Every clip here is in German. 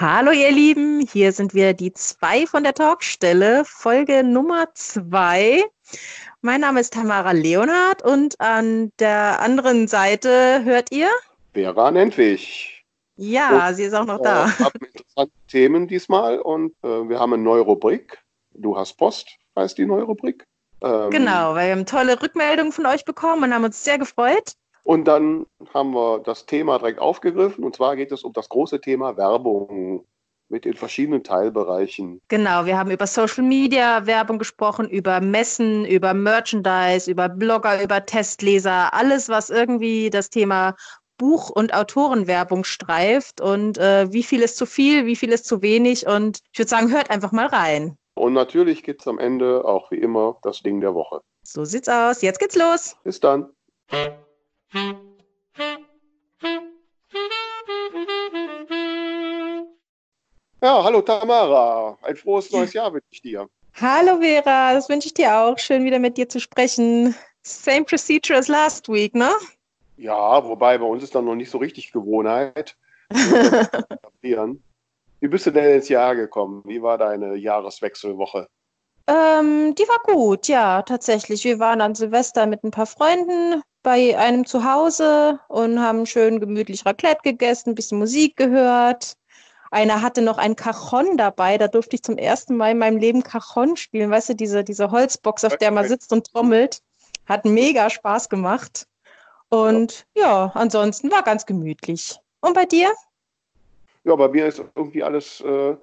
Hallo ihr Lieben, hier sind wir die zwei von der Talkstelle, Folge Nummer zwei. Mein Name ist Tamara Leonhardt und an der anderen Seite hört ihr? Vera Nentwig. Ja, und, sie ist auch noch da. Wir haben interessante Themen diesmal und äh, wir haben eine neue Rubrik. Du hast Post, heißt die neue Rubrik. Ähm, genau, weil wir haben tolle Rückmeldungen von euch bekommen und haben uns sehr gefreut. Und dann haben wir das Thema direkt aufgegriffen. Und zwar geht es um das große Thema Werbung mit den verschiedenen Teilbereichen. Genau, wir haben über Social Media Werbung gesprochen, über Messen, über Merchandise, über Blogger, über Testleser, alles, was irgendwie das Thema Buch- und Autorenwerbung streift und äh, wie viel ist zu viel, wie viel ist zu wenig. Und ich würde sagen, hört einfach mal rein. Und natürlich gibt es am Ende auch wie immer das Ding der Woche. So sieht's aus. Jetzt geht's los. Bis dann. Ja, hallo Tamara. Ein frohes neues Jahr wünsche ich dir. Hallo Vera, das wünsche ich dir auch. Schön wieder mit dir zu sprechen. Same procedure as last week, ne? Ja, wobei bei uns ist dann noch nicht so richtig Gewohnheit. Wie bist du denn ins Jahr gekommen? Wie war deine Jahreswechselwoche? Ähm, die war gut, ja, tatsächlich. Wir waren an Silvester mit ein paar Freunden bei einem zu Hause und haben schön gemütlich Raclette gegessen, ein bisschen Musik gehört. Einer hatte noch ein Cajon dabei, da durfte ich zum ersten Mal in meinem Leben Cajon spielen. Weißt du, diese, diese Holzbox, auf der man sitzt und trommelt. Hat mega Spaß gemacht. Und ja, ansonsten war ganz gemütlich. Und bei dir? Ja, bei mir ist irgendwie alles äh,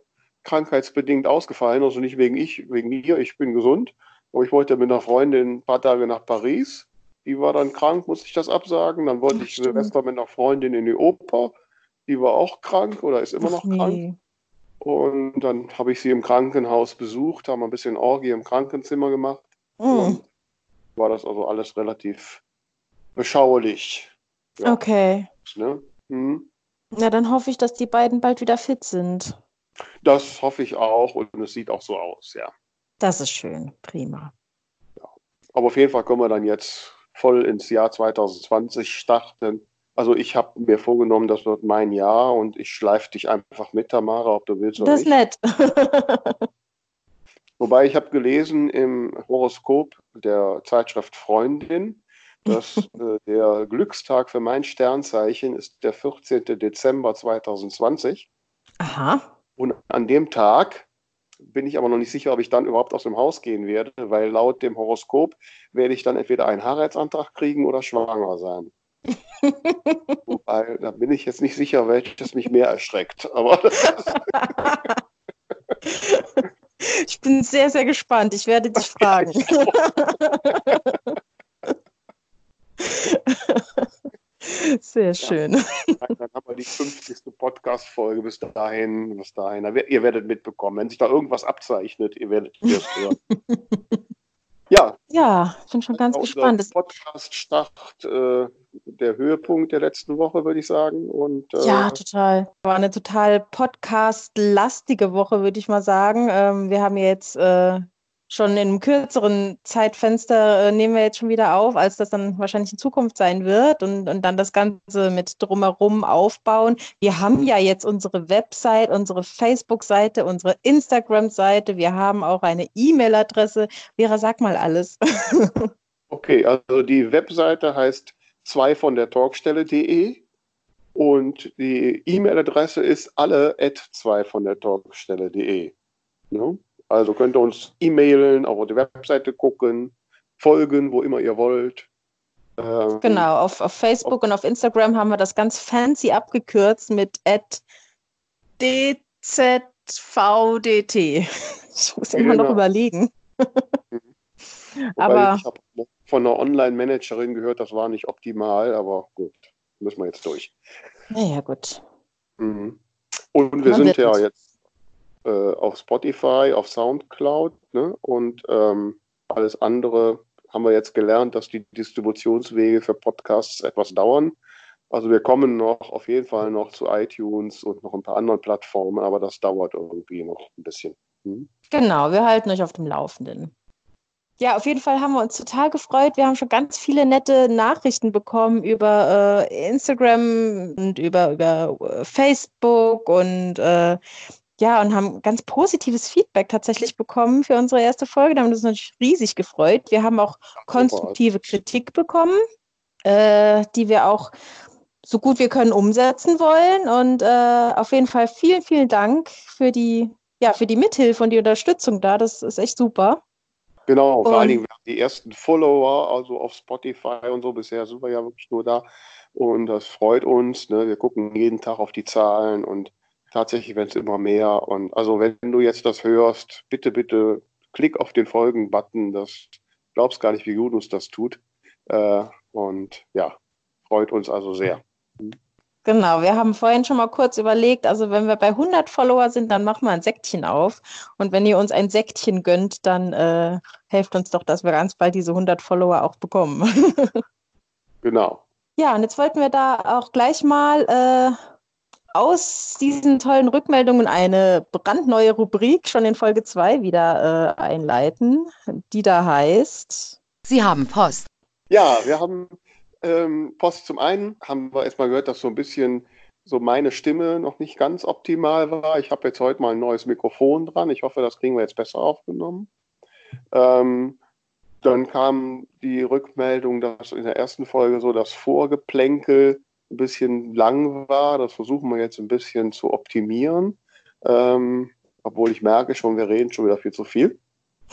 krankheitsbedingt ausgefallen. Also nicht wegen ich, wegen mir. Ich bin gesund. Aber ich wollte mit einer Freundin ein paar Tage nach Paris die war dann krank, musste ich das absagen. Dann wollte Ach, ich Silvester mit einer Freundin in die Oper. Die war auch krank oder ist immer noch Ach, krank. Nee. Und dann habe ich sie im Krankenhaus besucht, haben ein bisschen Orgie im Krankenzimmer gemacht. Mhm. war das also alles relativ beschaulich. Ja. Okay. Ne? Mhm. Ja, dann hoffe ich, dass die beiden bald wieder fit sind. Das hoffe ich auch und es sieht auch so aus, ja. Das ist schön, prima. Ja. Aber auf jeden Fall können wir dann jetzt voll ins Jahr 2020 starten. Also ich habe mir vorgenommen, das wird mein Jahr und ich schleife dich einfach mit, Tamara, ob du willst oder nicht. Das ist nett. Wobei ich habe gelesen im Horoskop der Zeitschrift Freundin, dass äh, der Glückstag für mein Sternzeichen ist der 14. Dezember 2020. Aha. Und an dem Tag bin ich aber noch nicht sicher, ob ich dann überhaupt aus dem Haus gehen werde, weil laut dem Horoskop werde ich dann entweder einen Heiratsantrag kriegen oder schwanger sein. Wobei, da bin ich jetzt nicht sicher, welches mich mehr erschreckt. Aber ich bin sehr, sehr gespannt. Ich werde dich fragen. Sehr schön. Ja, dann haben wir die 50. Podcast-Folge bis dahin, bis dahin. Ihr werdet mitbekommen. Wenn sich da irgendwas abzeichnet, ihr werdet es hören. ja. Ja, ich bin schon ganz gespannt. Podcast-Start, äh, der Höhepunkt der letzten Woche, würde ich sagen. Und, äh, ja, total. War eine total Podcast-lastige Woche, würde ich mal sagen. Ähm, wir haben jetzt äh, schon in einem kürzeren Zeitfenster äh, nehmen wir jetzt schon wieder auf, als das dann wahrscheinlich in Zukunft sein wird und, und dann das Ganze mit drumherum aufbauen. Wir haben ja jetzt unsere Website, unsere Facebook-Seite, unsere Instagram-Seite, wir haben auch eine E-Mail-Adresse. Vera, sag mal alles. okay, also die Webseite heißt zwei von der Talkstelle.de und die E-Mail-Adresse ist alle at zwei von der Talkstelle.de. No? Also könnt ihr uns e-mailen, auf die Webseite gucken, folgen, wo immer ihr wollt. Ähm, genau, auf, auf Facebook und auf Instagram haben wir das ganz fancy abgekürzt mit DZVDT. Ich muss immer genau. noch überlegen. aber ich habe von einer Online-Managerin gehört, das war nicht optimal, aber gut, müssen wir jetzt durch. Naja, gut. Mhm. Und wir sind ja jetzt äh, auf Spotify, auf Soundcloud ne? und ähm, alles andere haben wir jetzt gelernt, dass die Distributionswege für Podcasts etwas dauern. Also wir kommen noch auf jeden Fall noch zu iTunes und noch ein paar anderen Plattformen, aber das dauert irgendwie noch ein bisschen. Hm? Genau, wir halten euch auf dem Laufenden. Ja, auf jeden Fall haben wir uns total gefreut. Wir haben schon ganz viele nette Nachrichten bekommen über äh, Instagram und über, über äh, Facebook und äh, ja, und haben ganz positives Feedback tatsächlich bekommen für unsere erste Folge. Da haben wir uns natürlich riesig gefreut. Wir haben auch konstruktive Kritik bekommen, äh, die wir auch so gut wir können umsetzen wollen. Und äh, auf jeden Fall vielen, vielen Dank für die, ja, für die Mithilfe und die Unterstützung da. Das ist echt super. Genau, vor allen Dingen wir haben die ersten Follower, also auf Spotify und so. Bisher sind wir ja wirklich nur da. Und das freut uns. Ne? Wir gucken jeden Tag auf die Zahlen und tatsächlich werden es immer mehr. Und also wenn du jetzt das hörst, bitte, bitte klick auf den Folgen-Button. Das glaubst gar nicht, wie gut uns das tut. Äh, und ja, freut uns also sehr. Genau, wir haben vorhin schon mal kurz überlegt, also wenn wir bei 100 Follower sind, dann machen wir ein Säckchen auf. Und wenn ihr uns ein Säckchen gönnt, dann äh, helft uns doch, dass wir ganz bald diese 100 Follower auch bekommen. genau. Ja, und jetzt wollten wir da auch gleich mal äh, aus diesen tollen Rückmeldungen eine brandneue Rubrik schon in Folge 2 wieder äh, einleiten, die da heißt. Sie haben Post. Ja, wir haben ähm, Post zum einen haben wir erstmal gehört, dass so ein bisschen so meine Stimme noch nicht ganz optimal war. Ich habe jetzt heute mal ein neues Mikrofon dran. Ich hoffe, das kriegen wir jetzt besser aufgenommen. Ähm, dann kam die Rückmeldung, dass in der ersten Folge so das Vorgeplänkel ein bisschen lang war. Das versuchen wir jetzt ein bisschen zu optimieren. Ähm, obwohl ich merke schon, wir reden schon wieder viel zu viel.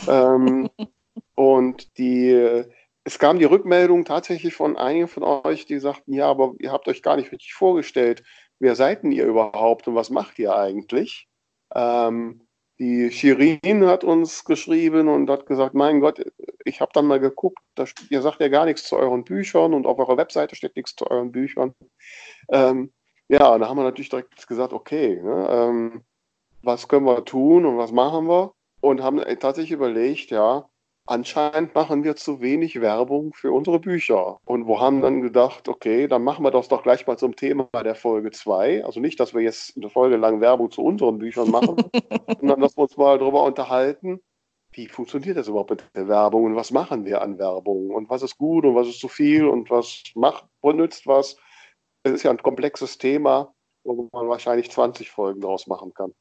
Ähm, und die es kam die Rückmeldung tatsächlich von einigen von euch, die sagten, ja, aber ihr habt euch gar nicht richtig vorgestellt, wer seid denn ihr überhaupt und was macht ihr eigentlich? Ähm, die Shirin hat uns geschrieben und hat gesagt, mein Gott, ich habe dann mal geguckt, da, ihr sagt ja gar nichts zu euren Büchern und auf eurer Webseite steht nichts zu euren Büchern. Ähm, ja, da haben wir natürlich direkt gesagt, okay, ne, ähm, was können wir tun und was machen wir? Und haben tatsächlich überlegt, ja, anscheinend machen wir zu wenig Werbung für unsere Bücher. Und wir haben dann gedacht, okay, dann machen wir das doch gleich mal zum Thema der Folge 2. Also nicht, dass wir jetzt eine Folge lang Werbung zu unseren Büchern machen, sondern dass wir uns mal darüber unterhalten, wie funktioniert das überhaupt mit der Werbung und was machen wir an Werbung und was ist gut und was ist zu viel und was macht, benutzt was. Es ist ja ein komplexes Thema, wo man wahrscheinlich 20 Folgen daraus machen kann.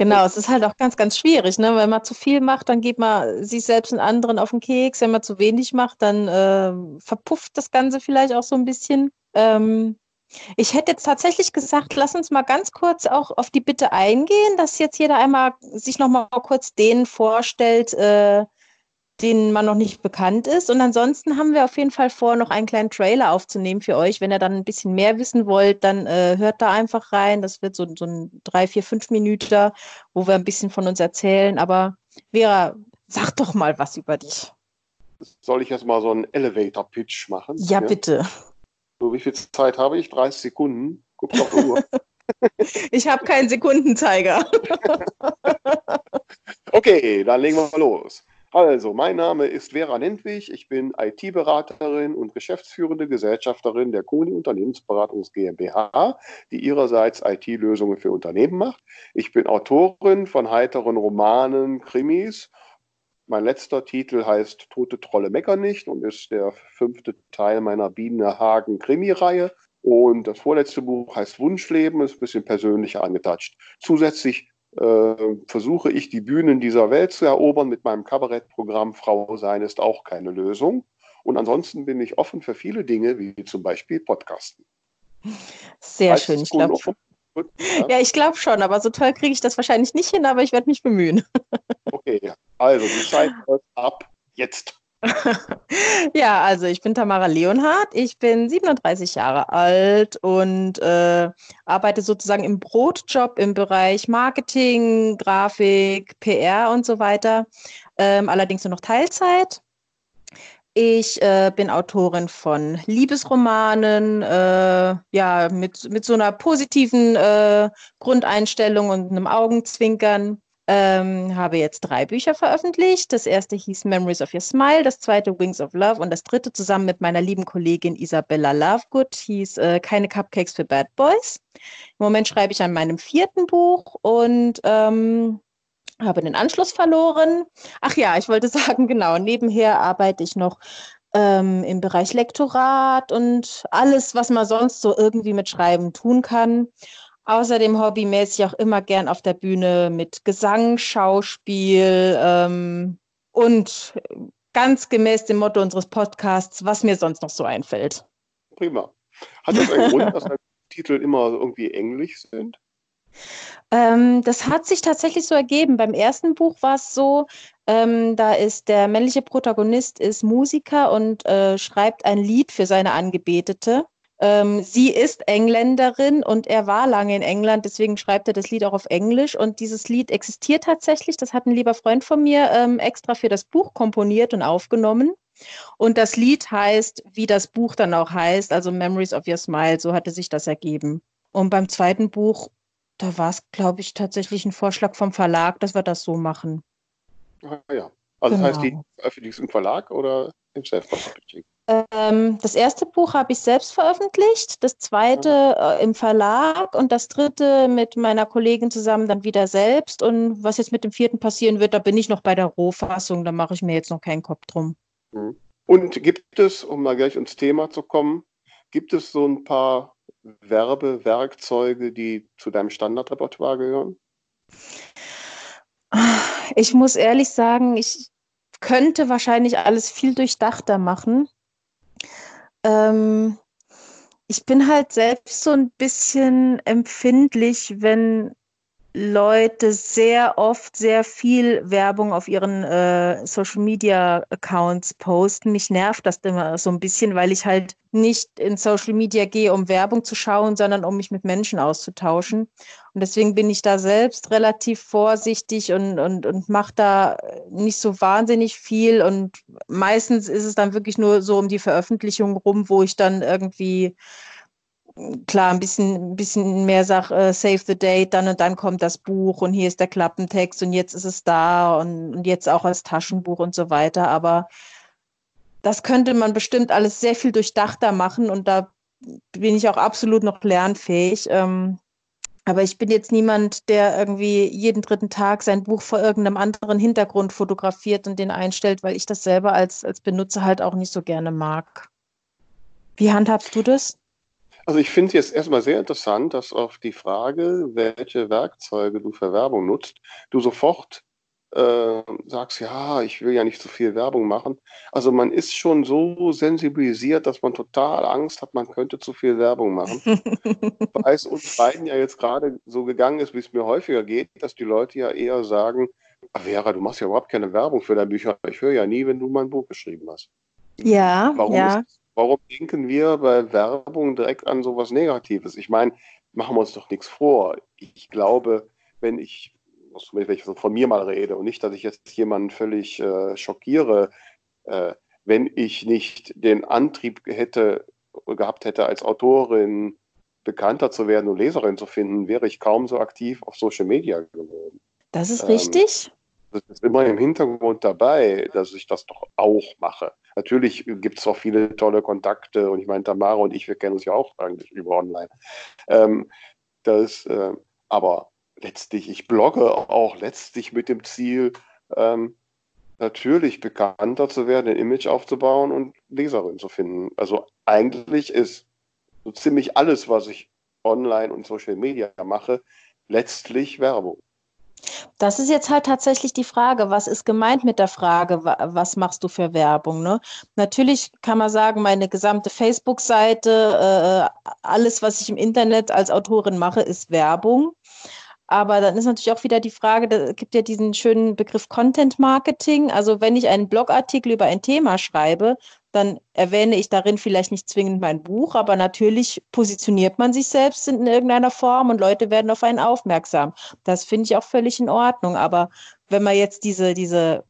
Genau, es ist halt auch ganz, ganz schwierig, ne? Wenn man zu viel macht, dann geht man sich selbst und anderen auf den Keks. Wenn man zu wenig macht, dann äh, verpufft das Ganze vielleicht auch so ein bisschen. Ähm, ich hätte jetzt tatsächlich gesagt, lass uns mal ganz kurz auch auf die Bitte eingehen, dass jetzt jeder einmal sich noch mal kurz denen vorstellt, äh, denen man noch nicht bekannt ist. Und ansonsten haben wir auf jeden Fall vor, noch einen kleinen Trailer aufzunehmen für euch. Wenn ihr dann ein bisschen mehr wissen wollt, dann äh, hört da einfach rein. Das wird so, so ein drei, vier, fünf Minuten, wo wir ein bisschen von uns erzählen. Aber Vera, sag doch mal was über dich. Soll ich jetzt mal so einen Elevator-Pitch machen? Ja, ja, bitte. So, wie viel Zeit habe ich? 30 Sekunden. Guck auf die Uhr. ich habe keinen Sekundenzeiger. okay, dann legen wir mal los. Also, mein Name ist Vera Nentwig. Ich bin IT-Beraterin und geschäftsführende Gesellschafterin der Koni Unternehmensberatungs GmbH, die ihrerseits IT-Lösungen für Unternehmen macht. Ich bin Autorin von heiteren Romanen, Krimis. Mein letzter Titel heißt Tote Trolle meckern nicht und ist der fünfte Teil meiner Biene Hagen Krimi-Reihe. Und das vorletzte Buch heißt Wunschleben, ist ein bisschen persönlicher angetatscht. Zusätzlich äh, versuche ich, die Bühnen dieser Welt zu erobern mit meinem Kabarettprogramm Frau sein ist auch keine Lösung. Und ansonsten bin ich offen für viele Dinge, wie zum Beispiel Podcasten. Sehr heißt schön, ich glaube. Ja? ja, ich glaube schon, aber so toll kriege ich das wahrscheinlich nicht hin, aber ich werde mich bemühen. okay, also die Zeit läuft ab jetzt. ja, also ich bin Tamara Leonhardt, ich bin 37 Jahre alt und äh, arbeite sozusagen im Brotjob im Bereich Marketing, Grafik, PR und so weiter, ähm, allerdings nur noch Teilzeit. Ich äh, bin Autorin von Liebesromanen, äh, ja, mit, mit so einer positiven äh, Grundeinstellung und einem Augenzwinkern. Ähm, habe jetzt drei Bücher veröffentlicht. Das erste hieß Memories of Your Smile, das zweite Wings of Love und das dritte zusammen mit meiner lieben Kollegin Isabella Lovegood hieß äh, Keine Cupcakes für Bad Boys. Im Moment schreibe ich an meinem vierten Buch und ähm, habe den Anschluss verloren. Ach ja, ich wollte sagen, genau, nebenher arbeite ich noch ähm, im Bereich Lektorat und alles, was man sonst so irgendwie mit Schreiben tun kann. Außerdem hobbymäßig auch immer gern auf der Bühne mit Gesang, Schauspiel ähm, und ganz gemäß dem Motto unseres Podcasts, was mir sonst noch so einfällt. Prima. Hat das einen Grund, dass deine Titel immer irgendwie englisch sind? Ähm, das hat sich tatsächlich so ergeben. Beim ersten Buch war es so, ähm, da ist der männliche Protagonist ist Musiker und äh, schreibt ein Lied für seine Angebetete. Ähm, sie ist Engländerin und er war lange in England, deswegen schreibt er das Lied auch auf Englisch. Und dieses Lied existiert tatsächlich. Das hat ein lieber Freund von mir ähm, extra für das Buch komponiert und aufgenommen. Und das Lied heißt, wie das Buch dann auch heißt, also Memories of Your Smile, so hatte sich das ergeben. Und beim zweiten Buch, da war es, glaube ich, tatsächlich ein Vorschlag vom Verlag, dass wir das so machen. Ah, ja. Also genau. das heißt, die genau. veröffentlicht im Verlag oder im Self-Publishing? Ähm, das erste Buch habe ich selbst veröffentlicht, das zweite äh, im Verlag und das dritte mit meiner Kollegin zusammen dann wieder selbst. Und was jetzt mit dem vierten passieren wird, da bin ich noch bei der Rohfassung, da mache ich mir jetzt noch keinen Kopf drum. Mhm. Und gibt es, um mal gleich ins Thema zu kommen, gibt es so ein paar Werbewerkzeuge, die zu deinem Standardrepertoire gehören? Ich muss ehrlich sagen, ich könnte wahrscheinlich alles viel durchdachter machen. Ähm, ich bin halt selbst so ein bisschen empfindlich, wenn Leute sehr oft sehr viel Werbung auf ihren äh, Social Media Accounts posten. Mich nervt das immer so ein bisschen, weil ich halt nicht in Social Media gehe, um Werbung zu schauen, sondern um mich mit Menschen auszutauschen. Und deswegen bin ich da selbst relativ vorsichtig und, und, und mache da nicht so wahnsinnig viel. Und meistens ist es dann wirklich nur so um die Veröffentlichung rum, wo ich dann irgendwie klar, ein bisschen, ein bisschen mehr sag, äh, save the date, dann und dann kommt das Buch und hier ist der Klappentext und jetzt ist es da und, und jetzt auch als Taschenbuch und so weiter. Aber das könnte man bestimmt alles sehr viel durchdachter machen und da bin ich auch absolut noch lernfähig. Ähm, aber ich bin jetzt niemand, der irgendwie jeden dritten Tag sein Buch vor irgendeinem anderen Hintergrund fotografiert und den einstellt, weil ich das selber als, als Benutzer halt auch nicht so gerne mag. Wie handhabst du das? Also ich finde es jetzt erstmal sehr interessant, dass auf die Frage, welche Werkzeuge du für Werbung nutzt, du sofort äh, sagst, ja, ich will ja nicht so viel Werbung machen. Also man ist schon so sensibilisiert, dass man total Angst hat, man könnte zu viel Werbung machen. Weil es uns beiden ja jetzt gerade so gegangen ist, wie es mir häufiger geht, dass die Leute ja eher sagen, Vera, du machst ja überhaupt keine Werbung für dein Bücher. Ich höre ja nie, wenn du mein Buch geschrieben hast. Ja, Warum ja. Ist, warum denken wir bei Werbung direkt an sowas Negatives? Ich meine, machen wir uns doch nichts vor. Ich glaube, wenn ich, wenn ich von mir mal rede und nicht, dass ich jetzt jemanden völlig äh, schockiere, äh, wenn ich nicht den Antrieb hätte, gehabt hätte, als Autorin bekannter zu werden und Leserin zu finden, wäre ich kaum so aktiv auf Social Media geworden. Das ist ähm, richtig das ist immer im Hintergrund dabei, dass ich das doch auch mache. Natürlich gibt es auch viele tolle Kontakte und ich meine, Tamara und ich, wir kennen uns ja auch eigentlich über online. Ähm, das, äh, aber letztlich, ich blogge auch letztlich mit dem Ziel, ähm, natürlich bekannter zu werden, ein Image aufzubauen und Leserin zu finden. Also eigentlich ist so ziemlich alles, was ich online und Social Media mache, letztlich Werbung. Das ist jetzt halt tatsächlich die Frage, was ist gemeint mit der Frage, was machst du für Werbung? Ne? Natürlich kann man sagen, meine gesamte Facebook-Seite, äh, alles, was ich im Internet als Autorin mache, ist Werbung. Aber dann ist natürlich auch wieder die Frage, da gibt ja diesen schönen Begriff Content Marketing. Also wenn ich einen Blogartikel über ein Thema schreibe, dann erwähne ich darin vielleicht nicht zwingend mein Buch, aber natürlich positioniert man sich selbst in irgendeiner Form und Leute werden auf einen aufmerksam. Das finde ich auch völlig in Ordnung. Aber wenn man jetzt diese, diese,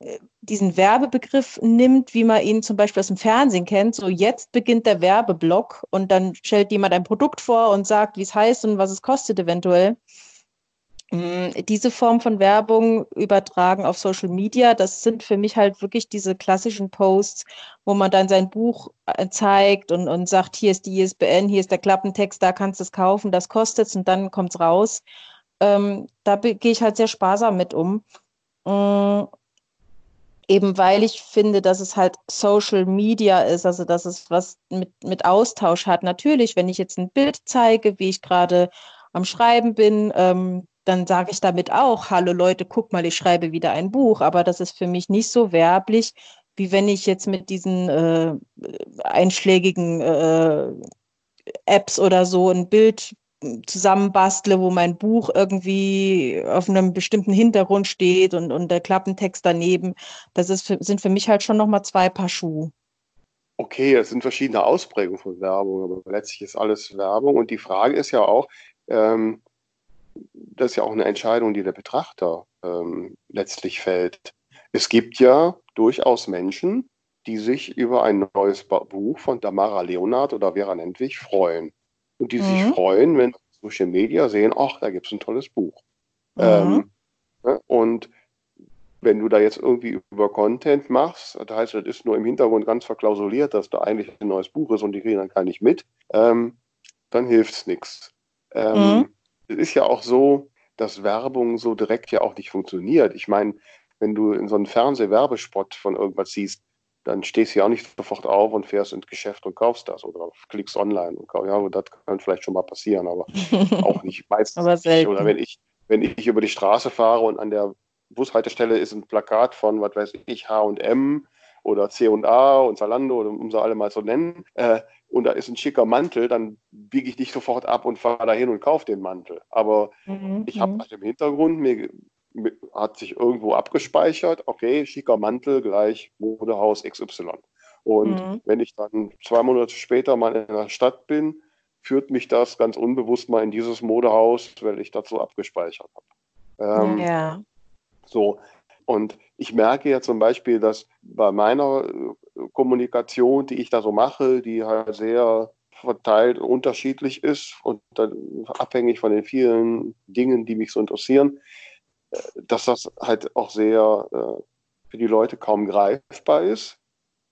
äh, diesen Werbebegriff nimmt, wie man ihn zum Beispiel aus dem Fernsehen kennt, so jetzt beginnt der Werbeblock und dann stellt jemand ein Produkt vor und sagt, wie es heißt und was es kostet eventuell, diese Form von Werbung übertragen auf Social Media, das sind für mich halt wirklich diese klassischen Posts, wo man dann sein Buch äh, zeigt und, und sagt, hier ist die ISBN, hier ist der Klappentext, da kannst du es kaufen, das kostet es und dann kommt es raus. ähm, da gehe ich halt sehr sparsam mit um. Ähm, eben weil ich finde, dass es halt Social Media ist, also dass es was mit, mit Austausch hat. Natürlich, wenn ich jetzt ein Bild zeige, wie ich gerade am Schreiben bin, ähm, dann sage ich damit auch, hallo Leute, guck mal, ich schreibe wieder ein Buch. Aber das ist für mich nicht so werblich, wie wenn ich jetzt mit diesen äh, einschlägigen äh, Apps oder so ein Bild zusammenbastle, wo mein Buch irgendwie auf einem bestimmten Hintergrund steht und, und der Klappentext daneben. Das ist für, sind für mich halt schon nochmal zwei Paar Schuhe. Okay, es sind verschiedene Ausprägungen von Werbung, aber letztlich ist alles Werbung. Und die Frage ist ja auch, ähm, das ist ja auch eine Entscheidung, die der Betrachter ähm, letztlich fällt. Es gibt ja durchaus Menschen, die sich über ein neues Buch von Tamara Leonard oder Vera Nentwich freuen und die mhm. sich freuen, wenn Social Media sehen, ach, da gibt es ein tolles Buch. Mhm. Ähm, ne, und wenn du da jetzt irgendwie über Content machst, das heißt, das ist nur im Hintergrund ganz verklausuliert, dass da eigentlich ein neues Buch ist und die kriegen dann gar nicht mit, ähm, dann hilft es nichts. Ähm, mhm. Es ist ja auch so, dass Werbung so direkt ja auch nicht funktioniert. Ich meine, wenn du in so einem Fernsehwerbespot von irgendwas siehst, dann stehst du ja auch nicht sofort auf und fährst ins Geschäft und kaufst das oder klickst online und kaufst. Ja, das kann vielleicht schon mal passieren, aber auch nicht meistens. aber selten. Oder wenn ich, wenn ich über die Straße fahre und an der Bushaltestelle ist ein Plakat von, was weiß ich, H&M oder C&A und Zalando, um sie alle mal zu nennen, äh, und da ist ein schicker Mantel, dann biege ich nicht sofort ab und fahre dahin und kaufe den Mantel. Aber mhm. ich habe mhm. halt im Hintergrund mir hat sich irgendwo abgespeichert, okay, schicker Mantel gleich Modehaus XY. Und mhm. wenn ich dann zwei Monate später mal in der Stadt bin, führt mich das ganz unbewusst mal in dieses Modehaus, weil ich dazu abgespeichert habe. Ähm, ja. So, und ich merke ja zum Beispiel, dass bei meiner äh, Kommunikation, die ich da so mache, die halt sehr verteilt unterschiedlich ist und dann abhängig von den vielen Dingen, die mich so interessieren, dass das halt auch sehr äh, für die Leute kaum greifbar ist.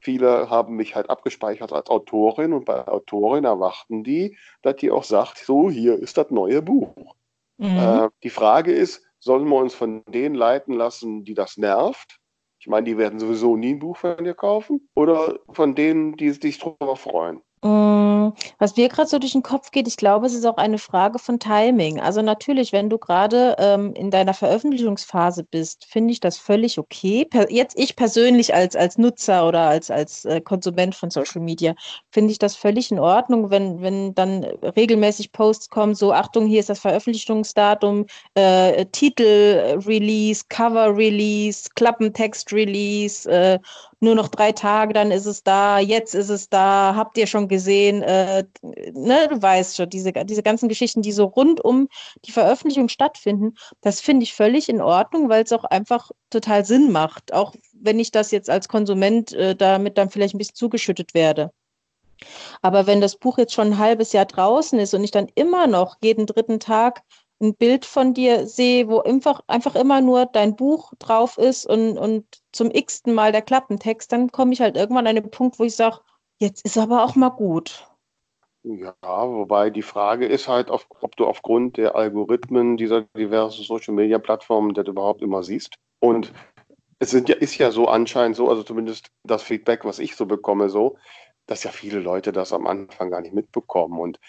Viele haben mich halt abgespeichert als Autorin und bei Autorin erwarten die, dass die auch sagt, so, hier ist das neue Buch. Mhm. Äh, die Frage ist, sollen wir uns von denen leiten lassen, die das nervt? Ich meine, die werden sowieso nie ein Buch von dir kaufen. Oder von denen, die sich darüber freuen? Mm, was mir gerade so durch den Kopf geht, ich glaube, es ist auch eine Frage von Timing. Also natürlich, wenn du gerade ähm, in deiner Veröffentlichungsphase bist, finde ich das völlig okay. Per jetzt ich persönlich als, als Nutzer oder als, als äh, Konsument von Social Media, finde ich das völlig in Ordnung, wenn, wenn dann regelmäßig Posts kommen, so Achtung, hier ist das Veröffentlichungsdatum, äh, Titel Release, Cover Release, Klappentext Release, äh, nur noch drei Tage, dann ist es da, jetzt ist es da, habt ihr schon gesehen, äh, ne, du weißt schon, diese, diese ganzen Geschichten, die so rund um die Veröffentlichung stattfinden, das finde ich völlig in Ordnung, weil es auch einfach total Sinn macht, auch wenn ich das jetzt als Konsument äh, damit dann vielleicht ein bisschen zugeschüttet werde. Aber wenn das Buch jetzt schon ein halbes Jahr draußen ist und ich dann immer noch jeden dritten Tag ein Bild von dir sehe, wo einfach, einfach immer nur dein Buch drauf ist und, und zum x-ten Mal der Klappentext, dann komme ich halt irgendwann an den Punkt, wo ich sage, jetzt ist aber auch mal gut. Ja, wobei die Frage ist halt, ob, ob du aufgrund der Algorithmen dieser diversen Social-Media-Plattformen das überhaupt immer siehst. Und es sind ja, ist ja so anscheinend so, also zumindest das Feedback, was ich so bekomme, so, dass ja viele Leute das am Anfang gar nicht mitbekommen. Und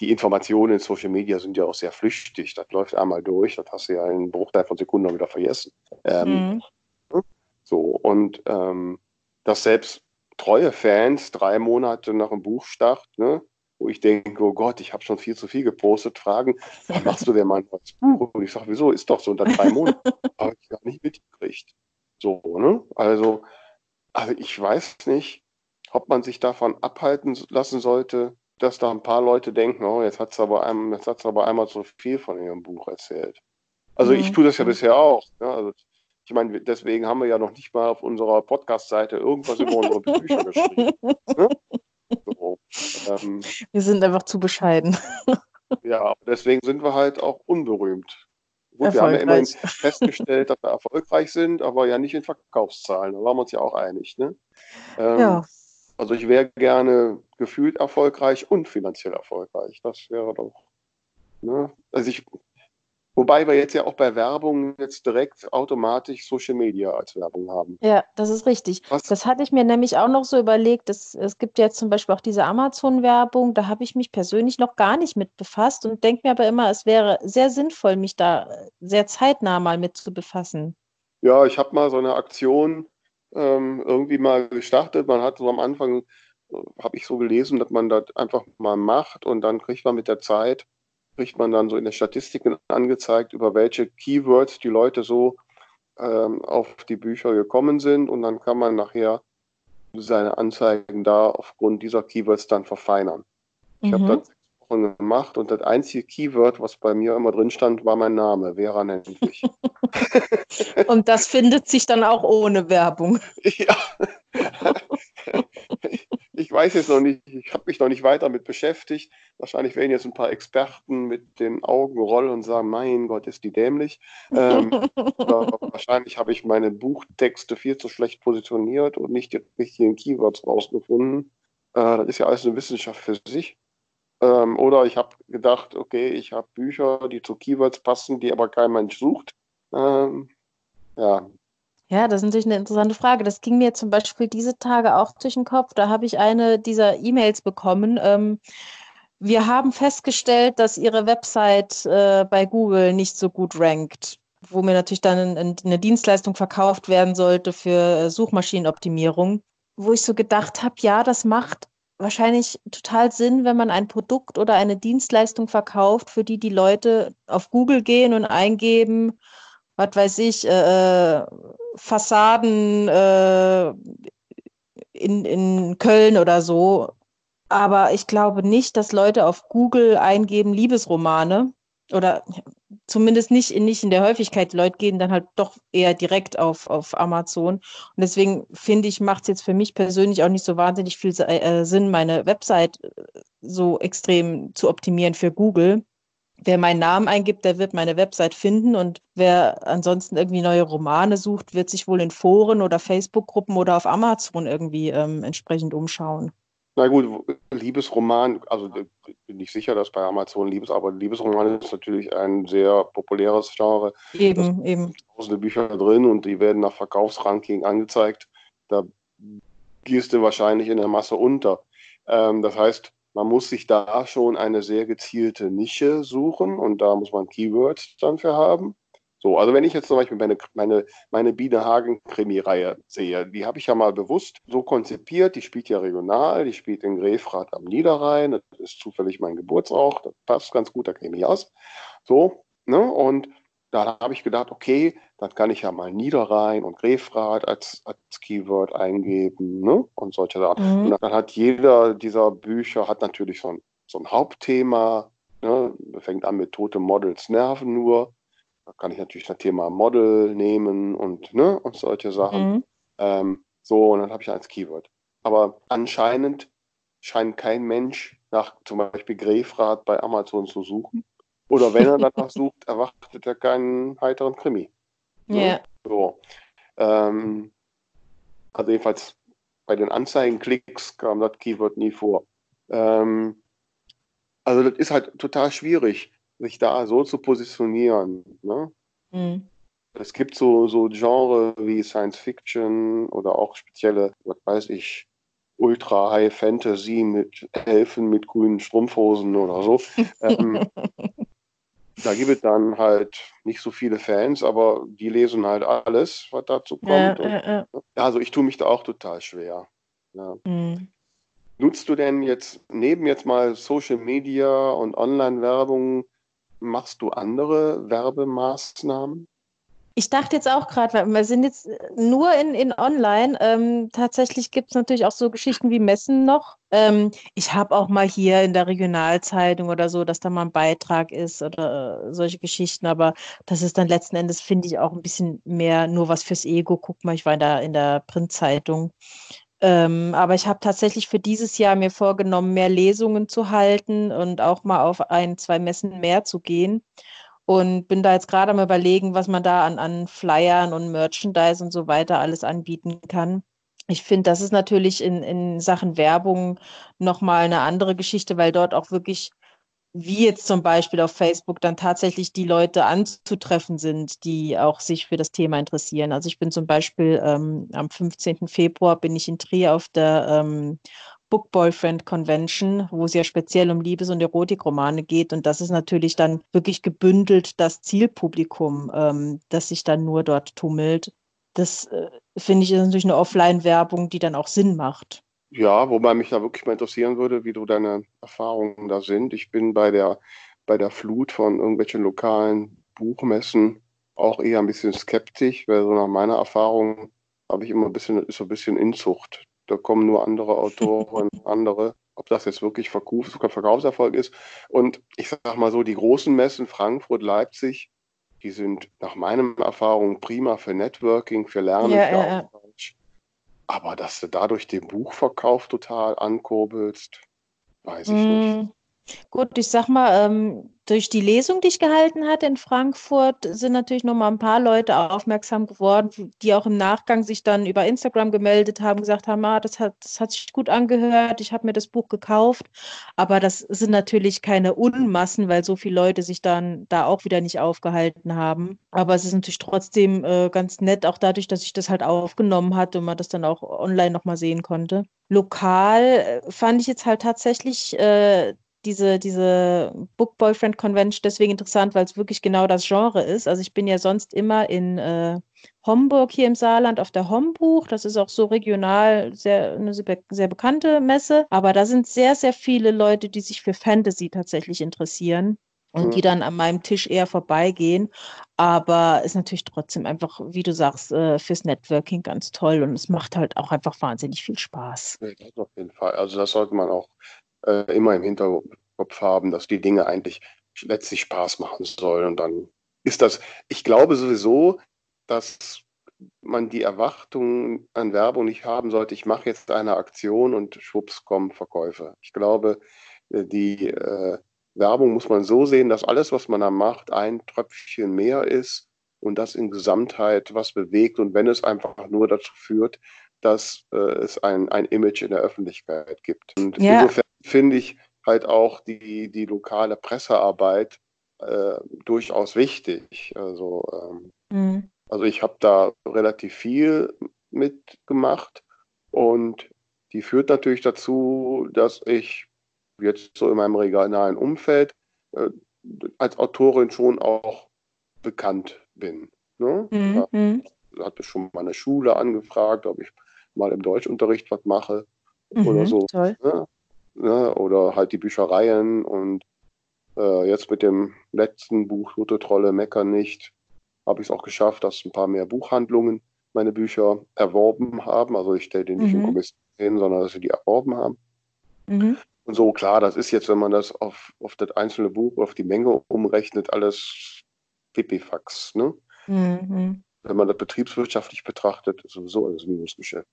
die Informationen in Social Media sind ja auch sehr flüchtig. Das läuft einmal durch, das hast du ja in einem Bruchteil von Sekunden wieder vergessen. Ähm, mhm. So, und ähm, dass selbst treue Fans drei Monate nach dem Buchstart, ne, wo ich denke, oh Gott, ich habe schon viel zu viel gepostet, fragen, wann machst du denn mal ein neues Buch? Und ich sage, wieso, ist doch so unter drei Monaten. habe ich gar nicht mitgekriegt. So, ne? Also, also ich weiß nicht, ob man sich davon abhalten lassen sollte, dass da ein paar Leute denken, oh, jetzt hat es aber, einem, aber einmal zu viel von ihrem Buch erzählt. Also mhm. ich tue das ja bisher auch. Ne? also ich meine, deswegen haben wir ja noch nicht mal auf unserer Podcast-Seite irgendwas über unsere Bücher geschrieben. Ne? So, ähm, wir sind einfach zu bescheiden. ja, deswegen sind wir halt auch unberühmt. Gut, wir haben ja immerhin festgestellt, dass wir erfolgreich sind, aber ja nicht in Verkaufszahlen. Da waren wir uns ja auch einig. Ne? Ähm, ja. Also ich wäre gerne gefühlt erfolgreich und finanziell erfolgreich. Das wäre doch. Ne? Also ich, Wobei wir jetzt ja auch bei Werbung jetzt direkt automatisch Social Media als Werbung haben. Ja, das ist richtig. Was? Das hatte ich mir nämlich auch noch so überlegt. Dass, es gibt jetzt zum Beispiel auch diese Amazon-Werbung. Da habe ich mich persönlich noch gar nicht mit befasst und denke mir aber immer, es wäre sehr sinnvoll, mich da sehr zeitnah mal mit zu befassen. Ja, ich habe mal so eine Aktion ähm, irgendwie mal gestartet. Man hat so am Anfang, äh, habe ich so gelesen, dass man das einfach mal macht und dann kriegt man mit der Zeit kriegt man dann so in den Statistiken angezeigt, über welche Keywords die Leute so ähm, auf die Bücher gekommen sind und dann kann man nachher seine Anzeigen da aufgrund dieser Keywords dann verfeinern. Ich mhm. habe das Wochen gemacht und das einzige Keyword, was bei mir immer drin stand, war mein Name, Vera nennt mich. und das findet sich dann auch ohne Werbung. Ja ich weiß jetzt noch nicht, ich habe mich noch nicht weiter damit beschäftigt. Wahrscheinlich werden jetzt ein paar Experten mit den Augen rollen und sagen, mein Gott, ist die dämlich. Ähm, wahrscheinlich habe ich meine Buchtexte viel zu schlecht positioniert und nicht die richtigen Keywords rausgefunden. Äh, das ist ja alles eine Wissenschaft für sich. Ähm, oder ich habe gedacht, okay, ich habe Bücher, die zu Keywords passen, die aber kein Mensch sucht. Ähm, ja, ja, das ist natürlich eine interessante Frage. Das ging mir zum Beispiel diese Tage auch durch den Kopf. Da habe ich eine dieser E-Mails bekommen. Ähm, wir haben festgestellt, dass Ihre Website äh, bei Google nicht so gut rankt, wo mir natürlich dann eine Dienstleistung verkauft werden sollte für äh, Suchmaschinenoptimierung, wo ich so gedacht habe, ja, das macht wahrscheinlich total Sinn, wenn man ein Produkt oder eine Dienstleistung verkauft, für die die Leute auf Google gehen und eingeben, was weiß ich, äh, äh, Fassaden äh, in, in Köln oder so. Aber ich glaube nicht, dass Leute auf Google eingeben Liebesromane oder zumindest nicht in, nicht in der Häufigkeit. Die Leute gehen dann halt doch eher direkt auf, auf Amazon. Und deswegen finde ich, macht es jetzt für mich persönlich auch nicht so wahnsinnig viel äh, Sinn, meine Website äh, so extrem zu optimieren für Google wer meinen Namen eingibt, der wird meine Website finden und wer ansonsten irgendwie neue Romane sucht, wird sich wohl in Foren oder Facebook-Gruppen oder auf Amazon irgendwie ähm, entsprechend umschauen. Na gut, Liebesroman, also bin ich sicher, dass bei Amazon Liebes, aber Liebesroman ist natürlich ein sehr populäres Genre. Eben, eben. Tausende Bücher drin und die werden nach Verkaufsranking angezeigt. Da gehst du wahrscheinlich in der Masse unter. Ähm, das heißt, man muss sich da schon eine sehr gezielte Nische suchen und da muss man Keywords dann für haben. So, also wenn ich jetzt zum Beispiel meine, meine, meine Biene Hagen-Krimi-Reihe sehe, die habe ich ja mal bewusst so konzipiert, die spielt ja regional, die spielt in Grefrath am Niederrhein, das ist zufällig mein Geburtsort, das passt ganz gut, da kenne ich aus. So, ne, und da habe ich gedacht, okay, dann kann ich ja mal Niederrhein und Grefrath als, als Keyword eingeben ne? und solche Sachen. Mhm. Und dann hat jeder dieser Bücher hat natürlich so ein, so ein Hauptthema. Ne? Fängt an mit tote Models nerven nur. Da kann ich natürlich das Thema Model nehmen und, ne? und solche Sachen. Mhm. Ähm, so, und dann habe ich als Keyword. Aber anscheinend scheint kein Mensch nach zum Beispiel Grefrath bei Amazon zu suchen. Oder wenn er danach sucht, erwartet er keinen heiteren Krimi. Ne? Ja. So. Ähm, also jedenfalls bei den Anzeigenklicks kam das Keyword nie vor. Ähm, also das ist halt total schwierig, sich da so zu positionieren. Ne? Mhm. Es gibt so, so Genre wie Science Fiction oder auch spezielle, was weiß ich, Ultra High Fantasy mit Elfen mit grünen Strumpfhosen oder so. ähm, da gibt es dann halt nicht so viele Fans, aber die lesen halt alles, was dazu kommt. Ja, und, ja, also ich tue mich da auch total schwer. Mhm. Nutzt du denn jetzt neben jetzt mal Social Media und Online-Werbung, machst du andere Werbemaßnahmen? Ich dachte jetzt auch gerade, wir sind jetzt nur in, in Online. Ähm, tatsächlich gibt es natürlich auch so Geschichten wie Messen noch. Ähm, ich habe auch mal hier in der Regionalzeitung oder so, dass da mal ein Beitrag ist oder äh, solche Geschichten. Aber das ist dann letzten Endes, finde ich, auch ein bisschen mehr nur was fürs Ego. Guck mal, ich war der, in der Printzeitung. Ähm, aber ich habe tatsächlich für dieses Jahr mir vorgenommen, mehr Lesungen zu halten und auch mal auf ein, zwei Messen mehr zu gehen und bin da jetzt gerade am überlegen, was man da an, an Flyern und Merchandise und so weiter alles anbieten kann. Ich finde, das ist natürlich in, in Sachen Werbung nochmal eine andere Geschichte, weil dort auch wirklich wie jetzt zum Beispiel auf Facebook dann tatsächlich die Leute anzutreffen sind, die auch sich für das Thema interessieren. Also ich bin zum Beispiel ähm, am 15. Februar bin ich in Trier auf der ähm, Book Boyfriend Convention, wo es ja speziell um Liebes- und Erotikromane geht. Und das ist natürlich dann wirklich gebündelt das Zielpublikum, ähm, das sich dann nur dort tummelt. Das äh, finde ich ist natürlich eine Offline-Werbung, die dann auch Sinn macht. Ja, wobei mich da wirklich mal interessieren würde, wie du deine Erfahrungen da sind. Ich bin bei der, bei der Flut von irgendwelchen lokalen Buchmessen auch eher ein bisschen skeptisch, weil so nach meiner Erfahrung habe ich immer ein bisschen, ist so ein bisschen Inzucht. Da kommen nur andere Autoren, andere, ob das jetzt wirklich Verkaufs Verkaufserfolg ist. Und ich sage mal so, die großen Messen, Frankfurt, Leipzig, die sind nach meinen Erfahrungen prima für Networking, für Lernen, ja, für ja. Aber dass du dadurch den Buchverkauf total ankurbelst, weiß ich mm. nicht. Gut, ich sag mal, ähm, durch die Lesung, die ich gehalten hatte in Frankfurt, sind natürlich noch mal ein paar Leute aufmerksam geworden, die auch im Nachgang sich dann über Instagram gemeldet haben, gesagt haben, ah, das hat, das hat sich gut angehört, ich habe mir das Buch gekauft. Aber das sind natürlich keine Unmassen, weil so viele Leute sich dann da auch wieder nicht aufgehalten haben. Aber es ist natürlich trotzdem äh, ganz nett, auch dadurch, dass ich das halt aufgenommen hatte und man das dann auch online noch mal sehen konnte. Lokal äh, fand ich jetzt halt tatsächlich äh, diese, diese Book Boyfriend Convention deswegen interessant, weil es wirklich genau das Genre ist. Also ich bin ja sonst immer in äh, Homburg hier im Saarland auf der Hombuch. Das ist auch so regional sehr, eine sehr, sehr bekannte Messe. Aber da sind sehr, sehr viele Leute, die sich für Fantasy tatsächlich interessieren und mhm. die dann an meinem Tisch eher vorbeigehen. Aber ist natürlich trotzdem einfach, wie du sagst, äh, fürs Networking ganz toll und es macht halt auch einfach wahnsinnig viel Spaß. Ja, auf jeden Fall. Also das sollte man auch äh, immer im Hinterkopf haben, dass die Dinge eigentlich letztlich Spaß machen sollen. Und dann ist das, ich glaube sowieso, dass man die Erwartung an Werbung nicht haben sollte, ich mache jetzt eine Aktion und schwupps kommen Verkäufe. Ich glaube, äh, die äh, Werbung muss man so sehen, dass alles, was man da macht, ein Tröpfchen mehr ist und das in Gesamtheit was bewegt. Und wenn es einfach nur dazu führt, dass äh, es ein, ein Image in der Öffentlichkeit gibt. Und ja. insofern finde ich halt auch die, die lokale Pressearbeit äh, durchaus wichtig. Also, ähm, mhm. also ich habe da relativ viel mitgemacht und die führt natürlich dazu, dass ich jetzt so in meinem regionalen Umfeld äh, als Autorin schon auch bekannt bin. Ne? Mhm. Da mhm. hatte schon meine Schule angefragt, ob ich mal im Deutschunterricht was mache mhm, oder so. Ne? Ne? Oder halt die Büchereien und äh, jetzt mit dem letzten Buch Rote Trolle meckern nicht, habe ich es auch geschafft, dass ein paar mehr Buchhandlungen meine Bücher erworben haben. Also ich stelle die nicht mhm. in Kommission hin, sondern dass sie die erworben haben. Mhm. Und so, klar, das ist jetzt, wenn man das auf, auf das einzelne Buch, auf die Menge umrechnet, alles Pipifax. Ne? Mhm. Wenn man das betriebswirtschaftlich betrachtet, ist sowieso alles Minusgeschäft.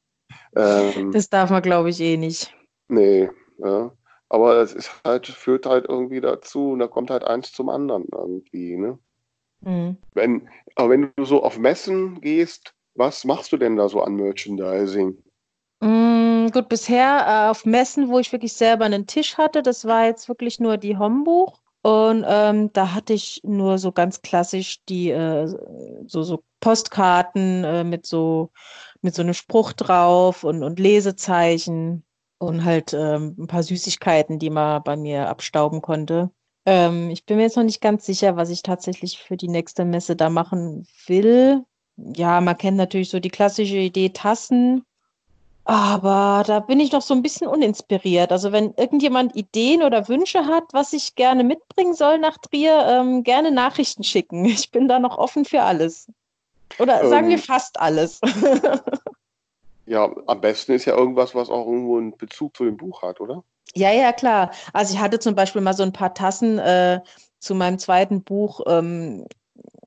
Ähm, das darf man, glaube ich, eh nicht. Nee, ja. Aber es ist halt, führt halt irgendwie dazu und da kommt halt eins zum anderen irgendwie, ne? Mhm. Wenn, aber wenn du so auf Messen gehst, was machst du denn da so an Merchandising? Mm, gut, bisher äh, auf Messen, wo ich wirklich selber einen Tisch hatte, das war jetzt wirklich nur die Hombuch. Und ähm, da hatte ich nur so ganz klassisch die äh, so, so Postkarten äh, mit so mit so einem Spruch drauf und, und Lesezeichen und halt ähm, ein paar Süßigkeiten, die man bei mir abstauben konnte. Ähm, ich bin mir jetzt noch nicht ganz sicher, was ich tatsächlich für die nächste Messe da machen will. Ja, man kennt natürlich so die klassische Idee Tassen, aber da bin ich noch so ein bisschen uninspiriert. Also wenn irgendjemand Ideen oder Wünsche hat, was ich gerne mitbringen soll nach Trier, ähm, gerne Nachrichten schicken. Ich bin da noch offen für alles. Oder ähm, sagen wir fast alles. ja, am besten ist ja irgendwas, was auch irgendwo einen Bezug zu dem Buch hat, oder? Ja, ja, klar. Also ich hatte zum Beispiel mal so ein paar Tassen äh, zu meinem zweiten Buch ähm,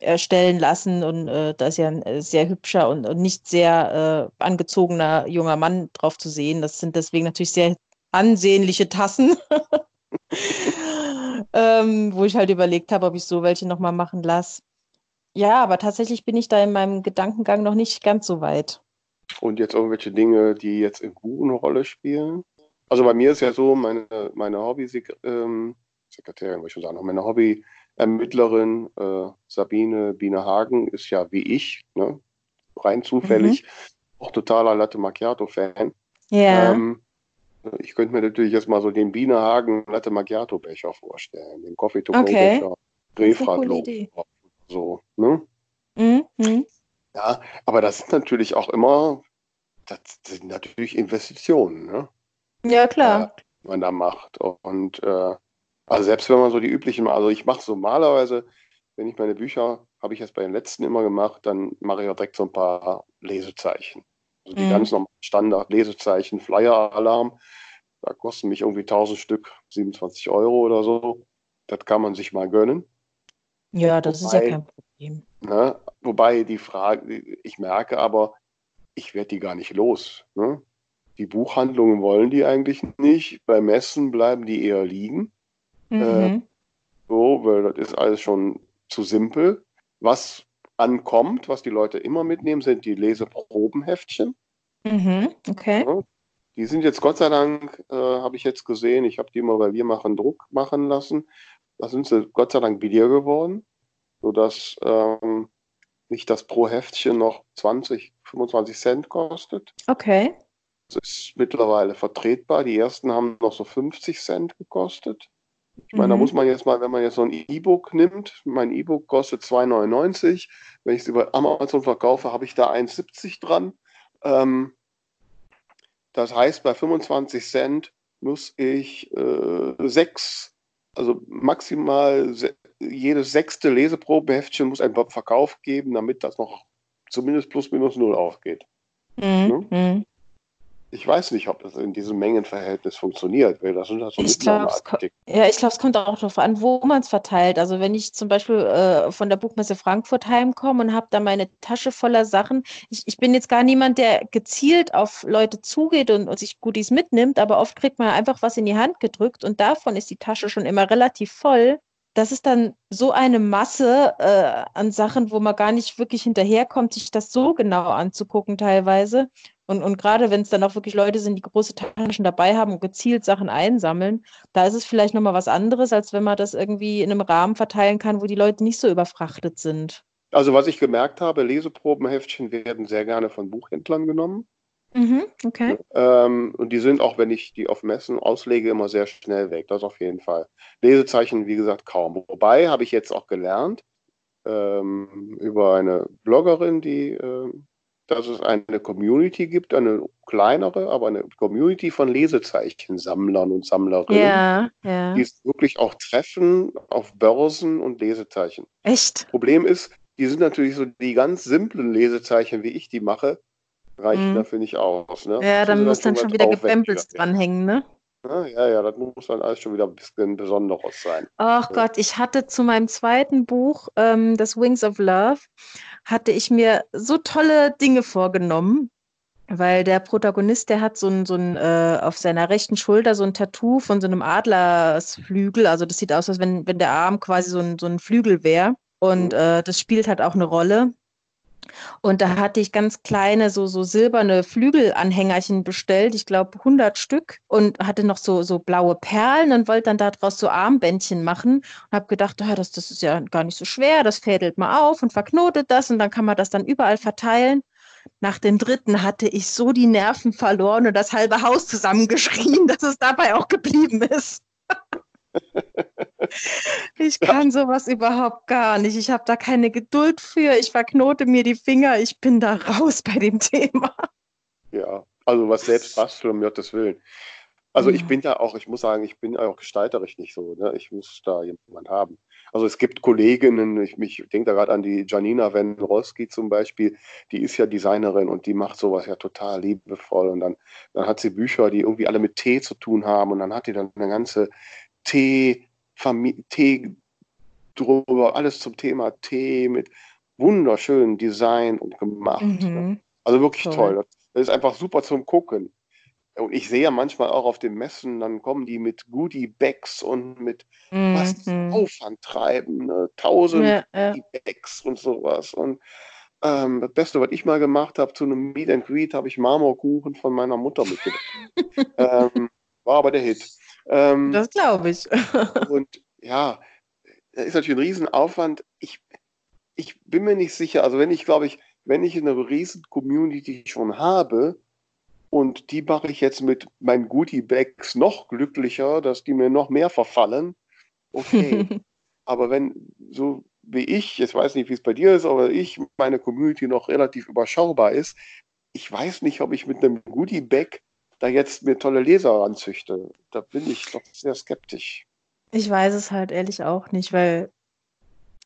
erstellen lassen und äh, da ist ja ein äh, sehr hübscher und, und nicht sehr äh, angezogener junger Mann drauf zu sehen. Das sind deswegen natürlich sehr ansehnliche Tassen, ähm, wo ich halt überlegt habe, ob ich so welche nochmal machen lasse. Ja, aber tatsächlich bin ich da in meinem Gedankengang noch nicht ganz so weit. Und jetzt irgendwelche Dinge, die jetzt im Buch eine Rolle spielen? Also bei mir ist ja so, meine, meine Hobbys, ähm, ich schon sagen, meine Hobby-Ermittlerin äh, Sabine Biene Hagen ist ja wie ich, ne, rein zufällig, mhm. auch totaler Latte Macchiato-Fan. Ja. Ähm, ich könnte mir natürlich jetzt mal so den Biene Hagen Latte Macchiato-Becher vorstellen, den Coffee-to-Go-Becher, okay. Refrat so, ne? Mhm. Ja, aber das sind natürlich auch immer, das sind natürlich Investitionen, ne? Ja, klar. Äh, man da macht. Und äh, also selbst wenn man so die üblichen, also ich mache so normalerweise, wenn ich meine Bücher, habe ich jetzt bei den letzten immer gemacht, dann mache ich auch direkt so ein paar Lesezeichen. Also die mhm. ganz normalen Standard-Lesezeichen, Flyer-Alarm, da kosten mich irgendwie 1000 Stück 27 Euro oder so. Das kann man sich mal gönnen. Ja, das wobei, ist ja kein Problem. Ne, wobei die Frage, ich merke aber, ich werde die gar nicht los. Ne? Die Buchhandlungen wollen die eigentlich nicht. Bei Messen bleiben die eher liegen. Mhm. Äh, so, weil das ist alles schon zu simpel. Was ankommt, was die Leute immer mitnehmen, sind die Leseprobenheftchen. Mhm. Okay. Ja, die sind jetzt Gott sei Dank, äh, habe ich jetzt gesehen, ich habe die mal bei Wir machen Druck machen lassen. Da sind sie Gott sei Dank billiger geworden, sodass ähm, nicht das pro Heftchen noch 20, 25 Cent kostet. Okay. Das ist mittlerweile vertretbar. Die ersten haben noch so 50 Cent gekostet. Ich meine, mhm. da muss man jetzt mal, wenn man jetzt so ein E-Book nimmt, mein E-Book kostet 2,99. Wenn ich es über Amazon verkaufe, habe ich da 1,70 dran. Ähm, das heißt, bei 25 Cent muss ich äh, sechs, also maximal se jedes sechste Leseprobeheftchen muss ein Verkauf geben, damit das noch zumindest plus minus null aufgeht. Mhm. Ne? Ich weiß nicht, ob das in diesem Mengenverhältnis funktioniert, weil das sind halt so ich glaub, Ja, ich glaube, es kommt auch darauf an, wo man es verteilt. Also wenn ich zum Beispiel äh, von der Buchmesse Frankfurt heimkomme und habe da meine Tasche voller Sachen, ich, ich bin jetzt gar niemand, der gezielt auf Leute zugeht und, und sich Goodies mitnimmt, aber oft kriegt man einfach was in die Hand gedrückt und davon ist die Tasche schon immer relativ voll das ist dann so eine Masse äh, an Sachen, wo man gar nicht wirklich hinterherkommt, sich das so genau anzugucken teilweise. Und, und gerade wenn es dann auch wirklich Leute sind, die große Taschen dabei haben und gezielt Sachen einsammeln, da ist es vielleicht nochmal was anderes, als wenn man das irgendwie in einem Rahmen verteilen kann, wo die Leute nicht so überfrachtet sind. Also was ich gemerkt habe, Leseprobenheftchen werden sehr gerne von Buchhändlern genommen. Mhm, okay. Ähm, und die sind auch, wenn ich die auf Messen auslege, immer sehr schnell weg. Das auf jeden Fall. Lesezeichen, wie gesagt, kaum. Wobei habe ich jetzt auch gelernt ähm, über eine Bloggerin, die äh, dass es eine Community gibt, eine kleinere, aber eine Community von Lesezeichensammlern und Sammlerinnen, ja, ja. die es wirklich auch treffen auf Börsen und Lesezeichen. Echt? Problem ist, die sind natürlich so die ganz simplen Lesezeichen, wie ich die mache, reichen mhm. dafür nicht aus. Ne? Ja, dann muss dann schon wieder Gebempels dranhängen, ne? Ja, ja, das muss dann alles schon wieder ein bisschen Besonderes sein. Ach Gott, ich hatte zu meinem zweiten Buch, ähm, das Wings of Love, hatte ich mir so tolle Dinge vorgenommen, weil der Protagonist, der hat so ein, so ein äh, auf seiner rechten Schulter so ein Tattoo von so einem Adlersflügel. Also das sieht aus, als wenn, wenn der Arm quasi so ein, so ein Flügel wäre. Und mhm. äh, das spielt halt auch eine Rolle. Und da hatte ich ganz kleine, so, so silberne Flügelanhängerchen bestellt, ich glaube 100 Stück, und hatte noch so, so blaue Perlen und wollte dann daraus so Armbändchen machen und habe gedacht, ah, das, das ist ja gar nicht so schwer, das fädelt mal auf und verknotet das und dann kann man das dann überall verteilen. Nach dem dritten hatte ich so die Nerven verloren und das halbe Haus zusammengeschrien, dass es dabei auch geblieben ist. Ich kann sowas überhaupt gar nicht. Ich habe da keine Geduld für. Ich verknote mir die Finger. Ich bin da raus bei dem Thema. Ja, also was selbst basteln, um Gottes Willen. Also ich bin ja auch, ich muss sagen, ich bin auch gestalterisch nicht so. Ne? Ich muss da jemand haben. Also es gibt Kolleginnen, ich, ich denke da gerade an die Janina Wenrowski zum Beispiel, die ist ja Designerin und die macht sowas ja total liebevoll. Und dann, dann hat sie Bücher, die irgendwie alle mit Tee zu tun haben und dann hat die dann eine ganze Tee, Familie, Tee drüber, alles zum Thema Tee mit wunderschönem Design und gemacht. Mhm. Also wirklich toll. toll. Das ist einfach super zum Gucken. Und ich sehe ja manchmal auch auf den Messen, dann kommen die mit Goodie-Bags und mit mhm. was Aufwand treiben, ne? tausend ja, ja. Goodie-Bags und sowas. Und ähm, das Beste, was ich mal gemacht habe, zu einem Meet and Greet, habe ich Marmorkuchen von meiner Mutter mitgebracht. ähm, war aber der Hit. Ähm, das glaube ich. und ja, da ist natürlich ein Riesenaufwand. Ich, ich bin mir nicht sicher, also wenn ich, glaube ich, wenn ich eine riesen Community schon habe und die mache ich jetzt mit meinen Goodie-Bags noch glücklicher, dass die mir noch mehr verfallen, okay. aber wenn so wie ich, jetzt weiß nicht, wie es bei dir ist, aber ich, meine Community noch relativ überschaubar ist, ich weiß nicht, ob ich mit einem Goodie-Bag da jetzt mir tolle Leser anzüchte. Da bin ich doch sehr skeptisch. Ich weiß es halt ehrlich auch nicht, weil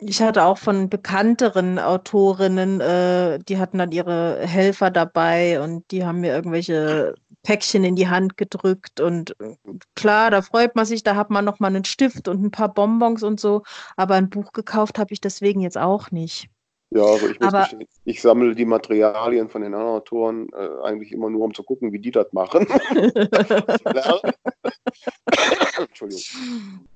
ich hatte auch von bekannteren Autorinnen, äh, die hatten dann ihre Helfer dabei und die haben mir irgendwelche Päckchen in die Hand gedrückt und klar, da freut man sich, da hat man noch mal einen Stift und ein paar Bonbons und so, aber ein Buch gekauft habe ich deswegen jetzt auch nicht. Ja, also ich, aber, ich sammle die Materialien von den anderen Autoren äh, eigentlich immer nur, um zu gucken, wie die das machen. Entschuldigung.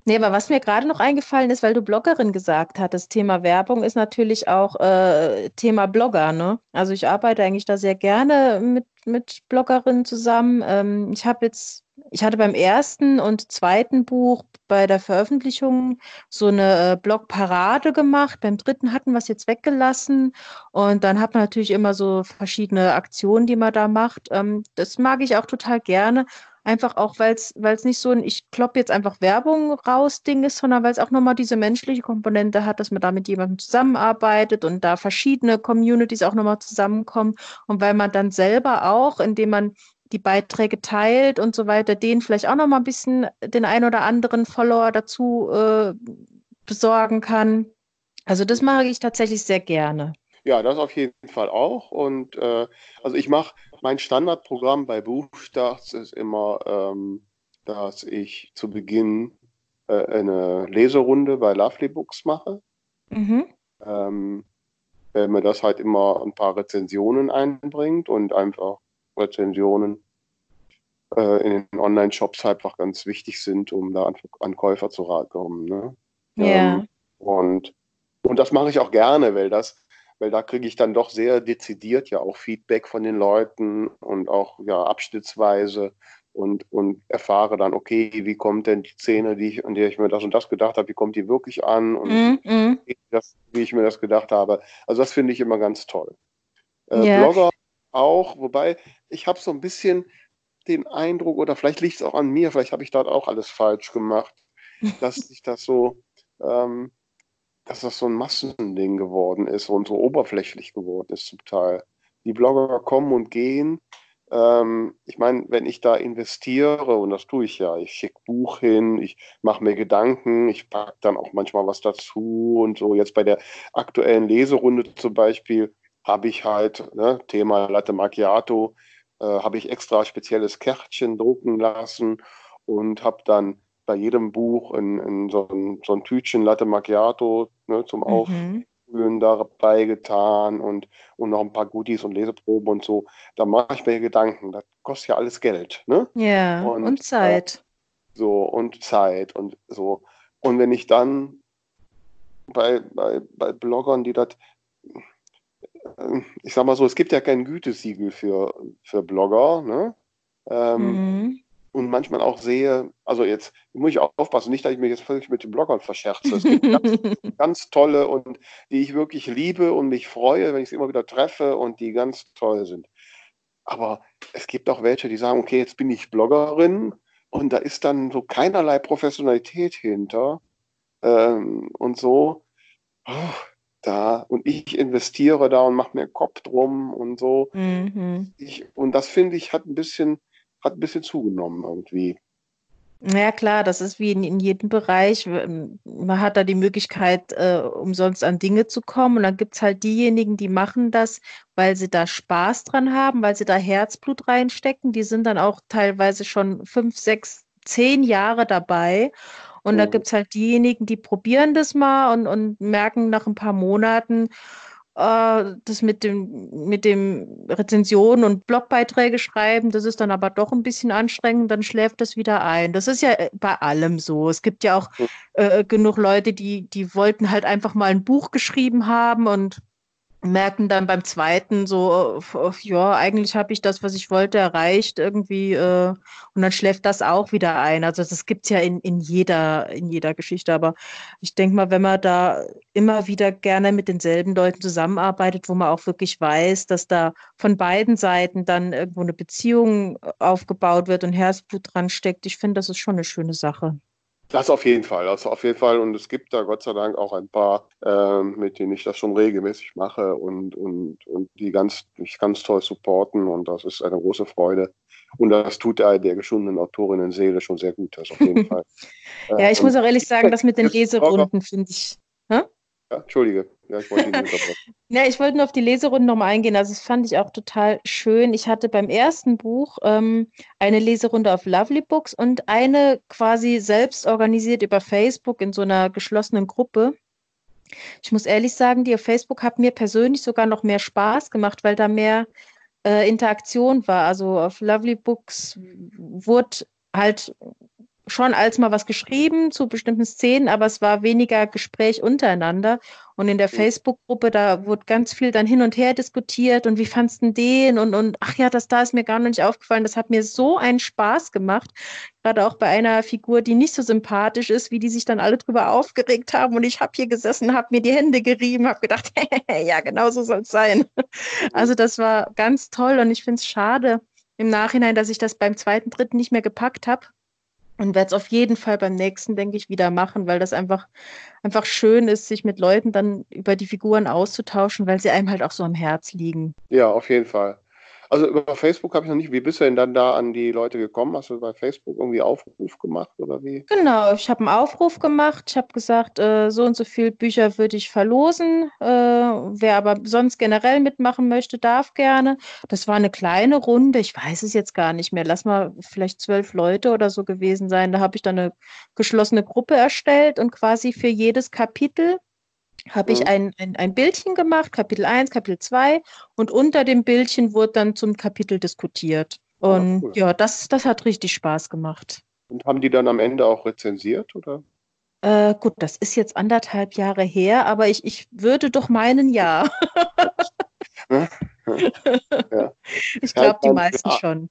Nee, aber was mir gerade noch eingefallen ist, weil du Bloggerin gesagt hattest, Thema Werbung ist natürlich auch äh, Thema Blogger, ne? Also ich arbeite eigentlich da sehr gerne mit, mit Bloggerinnen zusammen. Ähm, ich habe jetzt ich hatte beim ersten und zweiten Buch bei der Veröffentlichung so eine äh, Blogparade gemacht. Beim dritten hatten wir es jetzt weggelassen. Und dann hat man natürlich immer so verschiedene Aktionen, die man da macht. Ähm, das mag ich auch total gerne. Einfach auch, weil es nicht so ein, ich kloppe jetzt einfach Werbung raus Ding ist, sondern weil es auch nochmal diese menschliche Komponente hat, dass man da mit jemandem zusammenarbeitet und da verschiedene Communities auch nochmal zusammenkommen. Und weil man dann selber auch, indem man die Beiträge teilt und so weiter, denen vielleicht auch noch mal ein bisschen den ein oder anderen Follower dazu äh, besorgen kann. Also das mache ich tatsächlich sehr gerne. Ja, das auf jeden Fall auch. Und äh, also ich mache mein Standardprogramm bei Buchstarts ist immer, ähm, dass ich zu Beginn äh, eine Leserunde bei Lovely Books mache. Mhm. Ähm, weil mir das halt immer ein paar Rezensionen einbringt und einfach Rezensionen äh, in den Online-Shops einfach ganz wichtig sind, um da an, an Käufer zu kommen. Ne? Ja. Ähm, und, und das mache ich auch gerne, weil das, weil da kriege ich dann doch sehr dezidiert ja auch Feedback von den Leuten und auch ja abschnittsweise und, und erfahre dann, okay, wie kommt denn die Szene, die ich, an der ich mir das und das gedacht habe, wie kommt die wirklich an und mm, mm. Wie, das, wie, ich mir das gedacht habe. Also das finde ich immer ganz toll. Äh, yeah. Blogger auch, wobei ich habe so ein bisschen den Eindruck, oder vielleicht liegt es auch an mir, vielleicht habe ich dort auch alles falsch gemacht, dass sich das so, ähm, dass das so ein Massending geworden ist und so oberflächlich geworden ist zum Teil. Die Blogger kommen und gehen. Ähm, ich meine, wenn ich da investiere, und das tue ich ja, ich schicke Buch hin, ich mache mir Gedanken, ich packe dann auch manchmal was dazu und so. Jetzt bei der aktuellen Leserunde zum Beispiel habe ich halt, ne, Thema Latte Macchiato, äh, habe ich extra spezielles Kärtchen drucken lassen und habe dann bei jedem Buch in, in so, ein, so, ein, Tütchen Latte Macchiato ne, zum mhm. Aufführen dabei getan und, und noch ein paar Goodies und Leseproben und so. Da mache ich mir Gedanken. Das kostet ja alles Geld. Ne? Ja, und, und Zeit. Äh, so, und Zeit und so. Und wenn ich dann bei, bei, bei Bloggern, die das ich sag mal so, es gibt ja kein Gütesiegel für, für Blogger, ne? Ähm, mhm. Und manchmal auch sehe, also jetzt muss ich auch aufpassen, nicht, dass ich mich jetzt völlig mit den Bloggern verscherze. Es gibt ganz, ganz, tolle und die ich wirklich liebe und mich freue, wenn ich sie immer wieder treffe und die ganz toll sind. Aber es gibt auch welche, die sagen, okay, jetzt bin ich Bloggerin und da ist dann so keinerlei Professionalität hinter ähm, und so. Oh, da und ich investiere da und mache mir Kopf drum und so. Mhm. Ich, und das finde ich hat ein bisschen, hat ein bisschen zugenommen irgendwie. Ja klar, das ist wie in, in jedem Bereich. Man hat da die Möglichkeit, äh, umsonst an Dinge zu kommen. Und dann gibt es halt diejenigen, die machen das, weil sie da Spaß dran haben, weil sie da Herzblut reinstecken. Die sind dann auch teilweise schon fünf, sechs, zehn Jahre dabei. Und mhm. da gibt es halt diejenigen, die probieren das mal und, und merken nach ein paar Monaten, äh, das mit dem, mit dem Rezensionen und Blogbeiträge schreiben, das ist dann aber doch ein bisschen anstrengend, dann schläft das wieder ein. Das ist ja äh, bei allem so. Es gibt ja auch äh, genug Leute, die, die wollten halt einfach mal ein Buch geschrieben haben und merken dann beim zweiten so, ja, eigentlich habe ich das, was ich wollte, erreicht irgendwie äh, und dann schläft das auch wieder ein. Also das gibt es ja in, in, jeder, in jeder Geschichte, aber ich denke mal, wenn man da immer wieder gerne mit denselben Leuten zusammenarbeitet, wo man auch wirklich weiß, dass da von beiden Seiten dann irgendwo eine Beziehung aufgebaut wird und Herzblut dran steckt, ich finde, das ist schon eine schöne Sache. Das auf jeden Fall, also auf jeden Fall. Und es gibt da Gott sei Dank auch ein paar, äh, mit denen ich das schon regelmäßig mache und, und, und die ganz, mich ganz toll supporten. Und das ist eine große Freude. Und das tut der, der geschundenen Autorinnen Seele schon sehr gut, das auf jeden Fall. ja, ich äh, muss auch ehrlich sagen, das mit den Leserunden finde ich. Hä? Ja, Entschuldige. Ja, ich wollte ja, ich wollte nur auf die Leserunde nochmal eingehen. Also, das fand ich auch total schön. Ich hatte beim ersten Buch ähm, eine Leserunde auf Lovely Books und eine quasi selbst organisiert über Facebook in so einer geschlossenen Gruppe. Ich muss ehrlich sagen, die auf Facebook hat mir persönlich sogar noch mehr Spaß gemacht, weil da mehr äh, Interaktion war. Also auf Lovely Books wurde halt schon als mal was geschrieben zu bestimmten Szenen, aber es war weniger Gespräch untereinander. Und in der Facebook-Gruppe, da wurde ganz viel dann hin und her diskutiert und wie fandst du den und, und ach ja, das da ist mir gar nicht aufgefallen. Das hat mir so einen Spaß gemacht. Gerade auch bei einer Figur, die nicht so sympathisch ist, wie die sich dann alle drüber aufgeregt haben. Und ich habe hier gesessen, habe mir die Hände gerieben, habe gedacht, ja, genau so soll es sein. Also das war ganz toll und ich finde es schade im Nachhinein, dass ich das beim zweiten, dritten nicht mehr gepackt habe und werde es auf jeden Fall beim nächsten, denke ich, wieder machen, weil das einfach, einfach schön ist, sich mit Leuten dann über die Figuren auszutauschen, weil sie einem halt auch so am Herz liegen. Ja, auf jeden Fall. Also über Facebook habe ich noch nicht. Wie bist du denn dann da an die Leute gekommen? Hast du bei Facebook irgendwie Aufruf gemacht oder wie? Genau, ich habe einen Aufruf gemacht. Ich habe gesagt, äh, so und so viele Bücher würde ich verlosen. Äh, wer aber sonst generell mitmachen möchte, darf gerne. Das war eine kleine Runde. Ich weiß es jetzt gar nicht mehr. Lass mal vielleicht zwölf Leute oder so gewesen sein. Da habe ich dann eine geschlossene Gruppe erstellt und quasi für jedes Kapitel habe ich ein, ein, ein Bildchen gemacht, Kapitel 1, Kapitel 2, und unter dem Bildchen wurde dann zum Kapitel diskutiert. Ah, und cool. ja, das, das hat richtig Spaß gemacht. Und haben die dann am Ende auch rezensiert, oder? Äh, gut, das ist jetzt anderthalb Jahre her, aber ich, ich würde doch meinen, ja. ja. Ich glaube, die meisten ja, schon.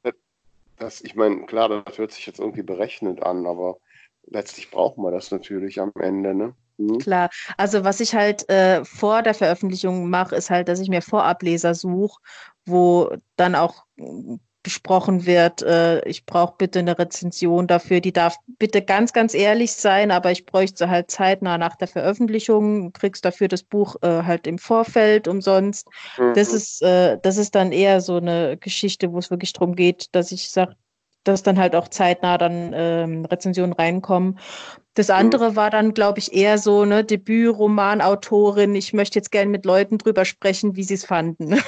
Das, ich meine, klar, das hört sich jetzt irgendwie berechnet an, aber letztlich brauchen wir das natürlich am Ende, ne? Mhm. Klar, also was ich halt äh, vor der Veröffentlichung mache, ist halt, dass ich mir Vorableser suche, wo dann auch besprochen wird, äh, ich brauche bitte eine Rezension dafür, die darf bitte ganz, ganz ehrlich sein, aber ich bräuchte halt zeitnah nach der Veröffentlichung, kriegst dafür das Buch äh, halt im Vorfeld umsonst. Mhm. Das, ist, äh, das ist dann eher so eine Geschichte, wo es wirklich darum geht, dass ich sage, dass dann halt auch zeitnah dann ähm, Rezensionen reinkommen. Das andere mhm. war dann, glaube ich, eher so eine Debütromanautorin. Ich möchte jetzt gerne mit Leuten drüber sprechen, wie sie es fanden.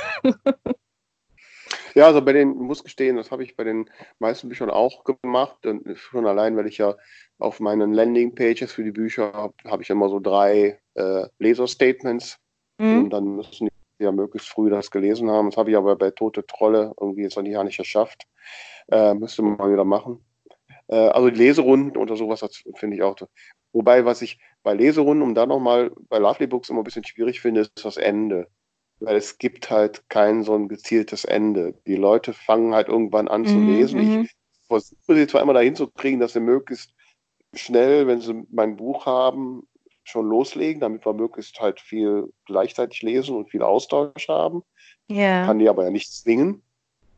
ja, also bei den, muss gestehen, das habe ich bei den meisten Büchern auch gemacht. Und schon allein, weil ich ja auf meinen Landingpages für die Bücher habe, habe ich immer so drei äh, Leserstatements. Mhm. Und dann müssen die ja möglichst früh das gelesen haben. Das habe ich aber bei Tote Trolle irgendwie jetzt noch nicht, nicht geschafft. Äh, müsste man mal wieder machen. Äh, also die Leserunden oder sowas, das finde ich auch. Wobei, was ich bei Leserunden, um da nochmal bei Lovely Books immer ein bisschen schwierig finde, ist das Ende. Weil es gibt halt kein so ein gezieltes Ende. Die Leute fangen halt irgendwann an zu mhm, lesen. Ich mhm. versuche sie zwar immer dahin zu kriegen, dass sie möglichst schnell, wenn sie mein Buch haben, schon loslegen, damit wir möglichst halt viel gleichzeitig lesen und viel Austausch haben. Ja. Kann die aber ja nicht zwingen.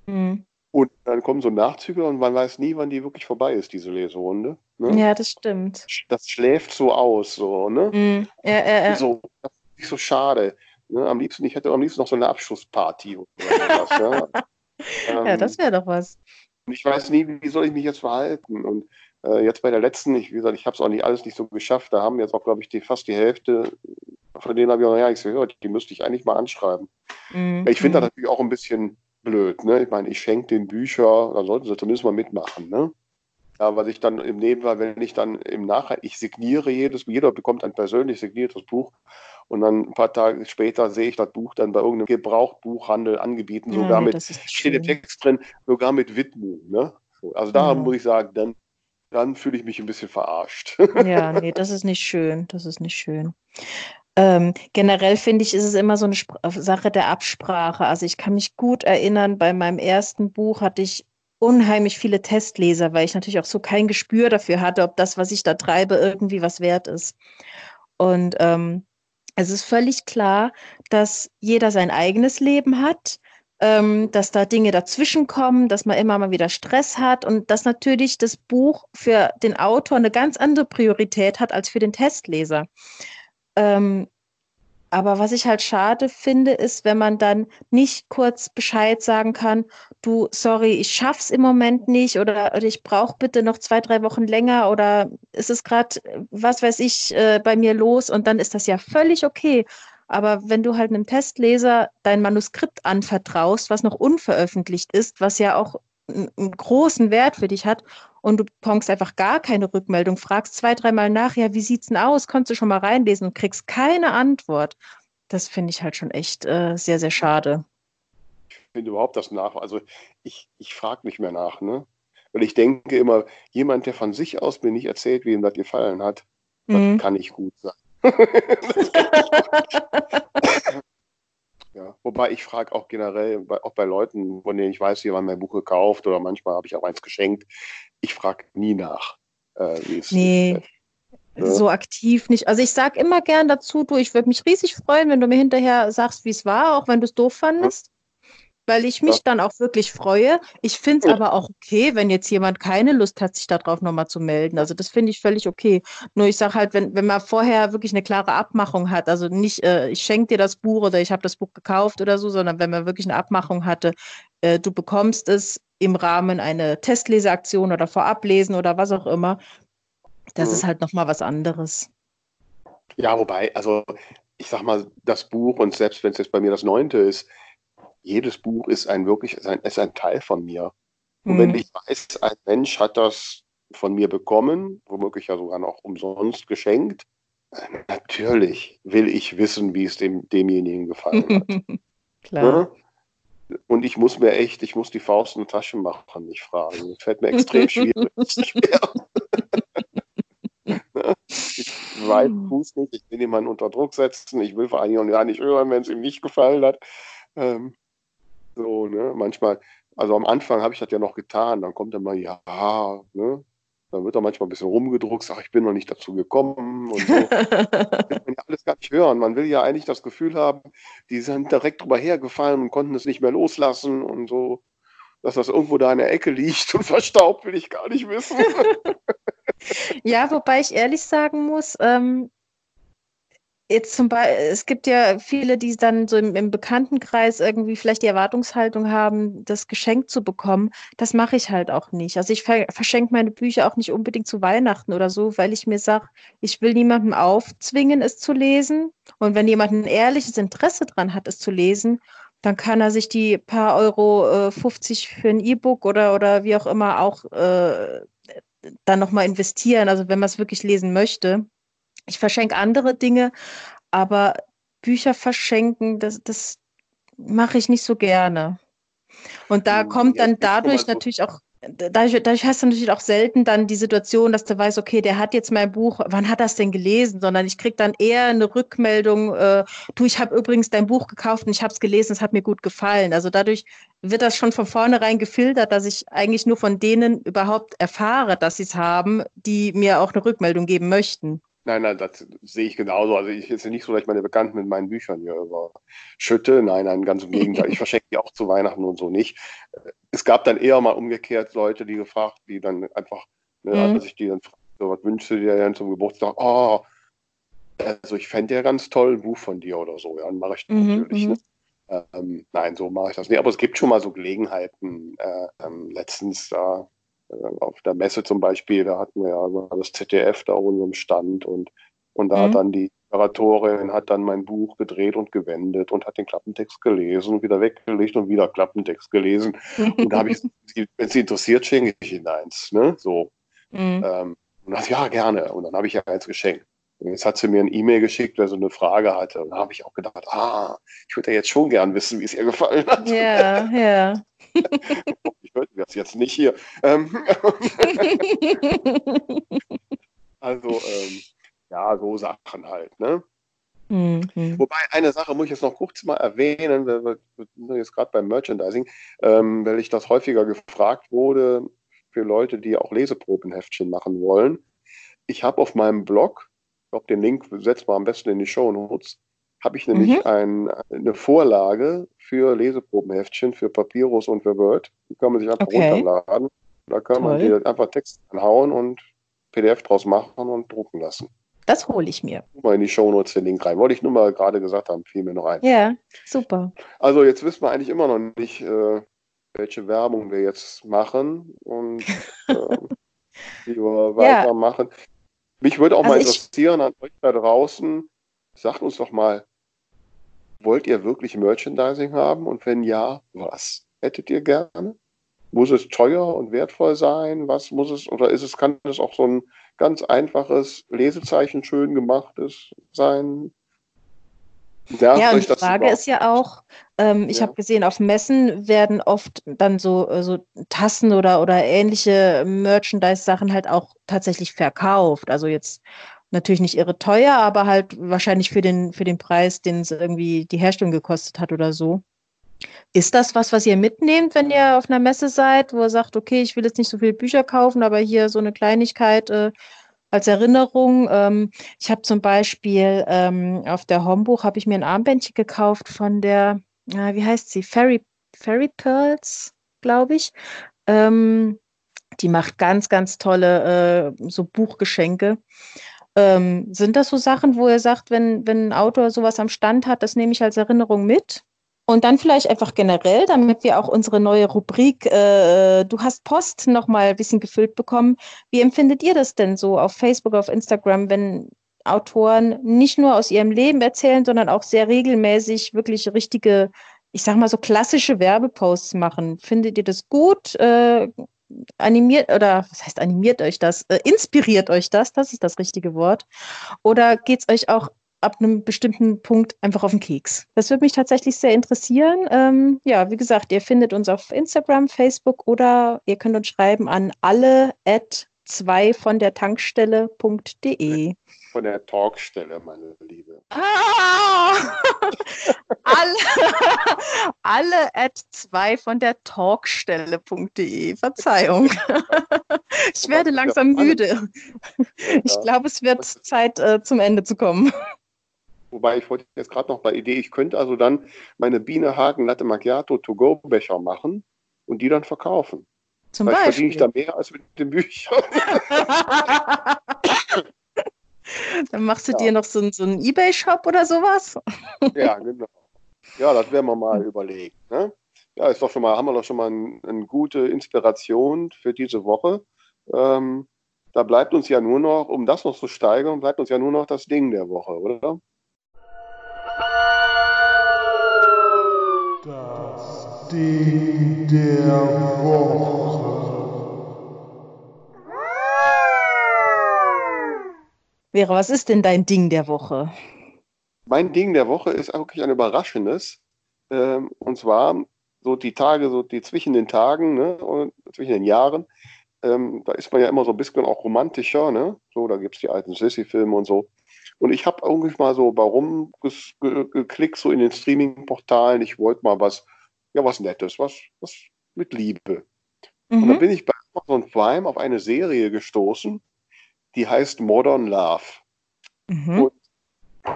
Mhm. Und dann kommen so Nachzüge und man weiß nie, wann die wirklich vorbei ist, diese Leserunde. Ne? Ja, das stimmt. Das schläft so aus, so, ne? Mm, ja, ja, ja. So, das ist nicht so schade. Ne? Am liebsten, ich hätte am liebsten noch so eine Abschlussparty oder sowas, ja. ähm, ja, das wäre doch was. Und ich weiß nie, wie soll ich mich jetzt verhalten. Und äh, jetzt bei der letzten, ich, wie gesagt, ich habe es auch nicht alles nicht so geschafft. Da haben jetzt auch, glaube ich, die, fast die Hälfte, von denen habe ich auch noch gar nichts gehört. Die müsste ich eigentlich mal anschreiben. Mm, ich finde mm. das natürlich auch ein bisschen blöd. Ne? Ich meine, ich schenke den Bücher, da sollten sie zumindest mal mitmachen. Ne? Ja, was ich dann im Nebenwahl, wenn ich dann im Nachhinein, ich signiere jedes, jeder bekommt ein persönlich signiertes Buch und dann ein paar Tage später sehe ich das Buch dann bei irgendeinem Gebrauchtbuchhandel angeboten, sogar ja, mit, steht im Text drin, sogar mit Widmung. Ne? Also da ja. muss ich sagen, dann, dann fühle ich mich ein bisschen verarscht. Ja, nee, das ist nicht schön, das ist nicht schön. Ähm, generell finde ich, ist es immer so eine Sp Sache der Absprache. Also ich kann mich gut erinnern, bei meinem ersten Buch hatte ich unheimlich viele Testleser, weil ich natürlich auch so kein Gespür dafür hatte, ob das, was ich da treibe, irgendwie was wert ist. Und ähm, es ist völlig klar, dass jeder sein eigenes Leben hat, ähm, dass da Dinge dazwischenkommen, dass man immer mal wieder Stress hat und dass natürlich das Buch für den Autor eine ganz andere Priorität hat als für den Testleser. Ähm, aber was ich halt schade finde, ist, wenn man dann nicht kurz Bescheid sagen kann, du, sorry, ich schaff's im Moment nicht oder, oder ich brauche bitte noch zwei, drei Wochen länger oder ist es gerade, was weiß ich, äh, bei mir los und dann ist das ja völlig okay. Aber wenn du halt einem Testleser dein Manuskript anvertraust, was noch unveröffentlicht ist, was ja auch einen großen Wert für dich hat und du bekommst einfach gar keine Rückmeldung, fragst zwei, dreimal nach, ja, wie sieht's denn aus? Konntest du schon mal reinlesen und kriegst keine Antwort. Das finde ich halt schon echt äh, sehr, sehr schade. Ich finde überhaupt das nach. Also ich, ich frage nicht mehr nach, ne? Weil ich denke immer, jemand, der von sich aus mir nicht erzählt, wie ihm das gefallen hat, mhm. das kann nicht gut sein. wobei ich frage auch generell, auch bei Leuten, von denen ich weiß, die haben mein Buch gekauft oder manchmal habe ich auch eins geschenkt. Ich frage nie nach, äh, wie es Nee, ist. so aktiv nicht. Also ich sage immer gern dazu, du, ich würde mich riesig freuen, wenn du mir hinterher sagst, wie es war, auch wenn du es doof fandest weil ich mich ja. dann auch wirklich freue. Ich finde es aber auch okay, wenn jetzt jemand keine Lust hat, sich darauf nochmal zu melden. Also das finde ich völlig okay. Nur ich sage halt, wenn, wenn man vorher wirklich eine klare Abmachung hat, also nicht, äh, ich schenke dir das Buch oder ich habe das Buch gekauft oder so, sondern wenn man wirklich eine Abmachung hatte, äh, du bekommst es im Rahmen einer Testleseaktion oder Vorablesen oder was auch immer, das mhm. ist halt nochmal was anderes. Ja, wobei, also ich sag mal, das Buch und selbst wenn es jetzt bei mir das neunte ist, jedes Buch ist ein wirklich ist ein, ist ein Teil von mir. Und mhm. wenn ich weiß, ein Mensch hat das von mir bekommen, womöglich ja sogar noch umsonst geschenkt, äh, natürlich will ich wissen, wie es dem, demjenigen gefallen hat. Klar. Ja? Ne? Und ich muss mir echt, ich muss die Faust in die Tasche machen, nicht fragen. Das fällt mir extrem schwierig. schwer. ich weiß Fuß nicht, ich will jemanden unter Druck setzen, ich will vor allen Dingen auch nicht hören, wenn es ihm nicht gefallen hat. Ähm, so, ne? Manchmal, also am Anfang habe ich das ja noch getan, dann kommt er mal, ja, ne? Dann wird er manchmal ein bisschen rumgedruckt, sagt, ich bin noch nicht dazu gekommen und so. ich will alles gar nicht hören. Man will ja eigentlich das Gefühl haben, die sind direkt drüber hergefallen und konnten es nicht mehr loslassen und so. Dass das irgendwo da in der Ecke liegt und verstaubt, will ich gar nicht wissen. ja, wobei ich ehrlich sagen muss, ähm, jetzt zum Beispiel, es gibt ja viele, die dann so im, im, Bekanntenkreis irgendwie vielleicht die Erwartungshaltung haben, das Geschenk zu bekommen. Das mache ich halt auch nicht. Also ich ver verschenke meine Bücher auch nicht unbedingt zu Weihnachten oder so, weil ich mir sage, ich will niemandem aufzwingen, es zu lesen. Und wenn jemand ein ehrliches Interesse dran hat, es zu lesen, dann kann er sich die paar Euro äh, 50 für ein E-Book oder, oder wie auch immer auch äh, dann nochmal investieren. Also wenn man es wirklich lesen möchte. Ich verschenke andere Dinge, aber Bücher verschenken, das, das mache ich nicht so gerne. Und da hm, kommt dann dadurch natürlich auch, dadurch, dadurch hast du natürlich auch selten dann die Situation, dass du weißt, okay, der hat jetzt mein Buch, wann hat das denn gelesen? Sondern ich kriege dann eher eine Rückmeldung, äh, du, ich habe übrigens dein Buch gekauft und ich habe es gelesen, es hat mir gut gefallen. Also dadurch wird das schon von vornherein gefiltert, dass ich eigentlich nur von denen überhaupt erfahre, dass sie es haben, die mir auch eine Rückmeldung geben möchten. Nein, nein, das sehe ich genauso. Also ich ist nicht so, dass ich meine Bekannten mit meinen Büchern hier überschütte. Nein, nein, ganz im Gegenteil. Ich verschenke die auch zu Weihnachten und so nicht. Es gab dann eher mal umgekehrt Leute, die gefragt, die dann einfach, ne, mhm. als ich die dann so was wünschte, die dann zum Geburtstag, oh, also ich fände ja ganz toll ein Buch von dir oder so. Ja, dann mache ich das mhm, natürlich. Mhm. Ne? Ähm, nein, so mache ich das nicht. Aber es gibt schon mal so Gelegenheiten. Äh, ähm, letztens da äh, auf der Messe zum Beispiel, da hatten wir ja das ZDF da unserem Stand und, und da mhm. hat dann die Moderatorin hat dann mein Buch gedreht und gewendet und hat den Klappentext gelesen, wieder weggelegt und wieder Klappentext gelesen. Und da habe ich, wenn sie interessiert, schenke ich Ihnen eins. Ne? So. Mhm. Ähm, und dann, ja, gerne. Und dann habe ich ja eins geschenkt. Jetzt hat sie mir ein E-Mail geschickt, weil sie eine Frage hatte. Und da habe ich auch gedacht, ah, ich würde ja jetzt schon gern wissen, wie es ihr gefallen hat. Ja, ja. ich hörte das jetzt nicht hier. Ähm, also, ähm, ja, so Sachen halt, ne? Mhm. Wobei eine Sache muss ich jetzt noch kurz mal erwähnen, wir sind jetzt gerade beim Merchandising, ähm, weil ich das häufiger gefragt wurde für Leute, die auch Leseprobenheftchen machen wollen. Ich habe auf meinem Blog, glaube, den Link setzen wir am besten in die Show Notes, habe ich nämlich mhm. ein, eine Vorlage für Leseprobenheftchen für Papyrus und für Word. Die kann man sich einfach okay. runterladen. Da kann Toll. man die einfach Text anhauen und PDF draus machen und drucken lassen. Das hole ich mir. Mal in die Shownotes den Link rein. Wollte ich nur mal gerade gesagt haben, fiel mir noch ein. Ja, super. Also jetzt wissen wir eigentlich immer noch nicht, äh, welche Werbung wir jetzt machen und äh, wie wir weitermachen. Ja. Mich würde auch also mal interessieren an euch da draußen, sagt uns doch mal, wollt ihr wirklich Merchandising haben? Und wenn ja, was hättet ihr gerne? Muss es teuer und wertvoll sein? Was muss es, oder ist es, kann es auch so ein ganz einfaches Lesezeichen, schön gemachtes sein? Ja, ja und die Frage ist ja auch, ähm, ich ja. habe gesehen, auf Messen werden oft dann so, äh, so Tassen oder, oder ähnliche Merchandise-Sachen halt auch tatsächlich verkauft. Also jetzt natürlich nicht irre teuer, aber halt wahrscheinlich für den, für den Preis, den es irgendwie die Herstellung gekostet hat oder so. Ist das was, was ihr mitnehmt, wenn ihr auf einer Messe seid, wo ihr sagt, okay, ich will jetzt nicht so viele Bücher kaufen, aber hier so eine Kleinigkeit äh, als Erinnerung? Ähm, ich habe zum Beispiel ähm, auf der Hombuch habe ich mir ein Armbändchen gekauft von der, äh, wie heißt sie? Fairy, Fairy Pearls, glaube ich. Ähm, die macht ganz, ganz tolle äh, so Buchgeschenke. Ähm, sind das so Sachen, wo ihr sagt, wenn, wenn ein Autor sowas am Stand hat, das nehme ich als Erinnerung mit? Und dann vielleicht einfach generell, damit wir auch unsere neue Rubrik äh, Du hast Post nochmal ein bisschen gefüllt bekommen. Wie empfindet ihr das denn so auf Facebook, auf Instagram, wenn Autoren nicht nur aus ihrem Leben erzählen, sondern auch sehr regelmäßig wirklich richtige, ich sag mal so klassische Werbeposts machen? Findet ihr das gut? Äh, animiert oder was heißt animiert euch das? Äh, inspiriert euch das? Das ist das richtige Wort. Oder geht es euch auch ab einem bestimmten Punkt einfach auf den Keks. Das würde mich tatsächlich sehr interessieren. Ähm, ja, wie gesagt, ihr findet uns auf Instagram, Facebook oder ihr könnt uns schreiben an alle at zwei von der Tankstelle.de. Von der Talkstelle, meine Liebe. Ah! alle, alle at zwei von der Talkstelle.de. Verzeihung. ich werde langsam müde. Ich glaube, es wird Zeit, äh, zum Ende zu kommen. Wobei ich wollte jetzt gerade noch bei Idee, ich könnte also dann meine Biene Hagen Latte Macchiato To-Go-Becher machen und die dann verkaufen. Zum Vielleicht Beispiel. verdiene ich da mehr als mit den Büchern. dann machst du ja. dir noch so, so einen Ebay-Shop oder sowas? ja, genau. Ja, das werden wir mal überlegen. Ne? Ja, ist doch schon mal, haben wir doch schon mal eine ein gute Inspiration für diese Woche. Ähm, da bleibt uns ja nur noch, um das noch zu steigern, bleibt uns ja nur noch das Ding der Woche, oder? Ding der Woche. Vera, was ist denn dein Ding der Woche? Mein Ding der Woche ist wirklich ein überraschendes. Ähm, und zwar so die Tage, so die zwischen den Tagen ne, und zwischen den Jahren. Ähm, da ist man ja immer so ein bisschen auch romantischer. Ne? So, da gibt es die alten Sissy-Filme und so. Und ich habe irgendwie mal so warum geklickt, so in den Streaming-Portalen. Ich wollte mal was, ja, was Nettes, was, was mit Liebe. Mhm. Und dann bin ich bei Amazon Prime auf eine Serie gestoßen, die heißt Modern Love. Mhm. Und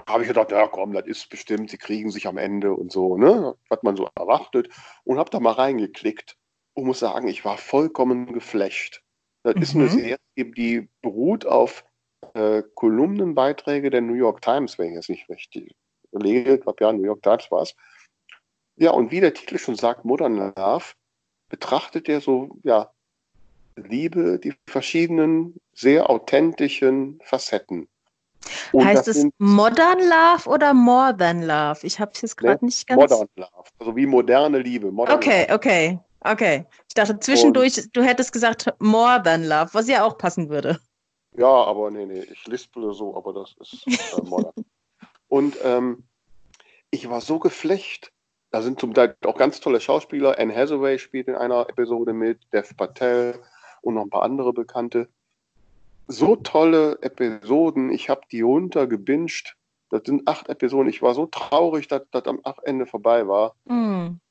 habe ich gedacht, ja komm, das ist bestimmt, sie kriegen sich am Ende und so, ne? Hat man so erwartet. Und habe da mal reingeklickt und muss sagen, ich war vollkommen geflasht. Das mhm. ist eine mhm. Serie, die beruht auf äh, Kolumnenbeiträge der New York Times, wenn ich jetzt nicht richtig überlege, ich glaube ja, New York Times war es. Ja, und wie der Titel schon sagt, Modern Love, betrachtet er so, ja, Liebe, die verschiedenen, sehr authentischen Facetten. Und heißt es Modern Love oder More Than Love? Ich habe es jetzt gerade ne, nicht ganz. Modern Love, also wie moderne Liebe. Modern okay, Love. okay, okay. Ich dachte zwischendurch, und, du hättest gesagt More Than Love, was ja auch passen würde. Ja, aber nee, nee, ich lisple so, aber das ist äh, modern. Und ähm, ich war so geflecht. Da sind zum Teil auch ganz tolle Schauspieler. Anne Hathaway spielt in einer Episode mit, Dev Patel und noch ein paar andere Bekannte. So tolle Episoden. Ich habe die runtergebinged. Das sind acht Episoden. Ich war so traurig, dass das am Ende vorbei war. Mm.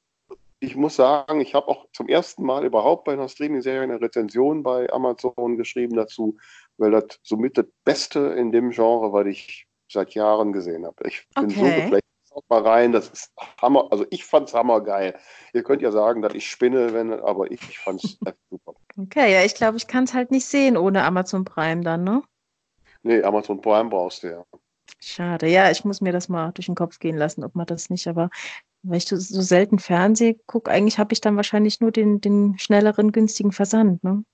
Ich muss sagen, ich habe auch zum ersten Mal überhaupt bei einer Streaming-Serie eine Rezension bei Amazon geschrieben dazu, weil das somit das Beste in dem Genre, was ich seit Jahren gesehen habe. Ich bin so Okay. geflasht. Schaut mal rein, das ist Hammer. Also ich fand's hammergeil. Ihr könnt ja sagen, dass ich spinne, wenn, aber ich fand's super. Okay, ja, ich glaube, ich kann es halt nicht sehen ohne Amazon Prime dann, ne? Nee, Amazon Prime brauchst du ja. Schade. Ja, ich muss mir das mal durch den Kopf gehen lassen, ob man das nicht, aber weil ich so, selten Fernseh gucke, eigentlich habe ich dann wahrscheinlich nur den, den schnelleren, günstigen Versand, ne?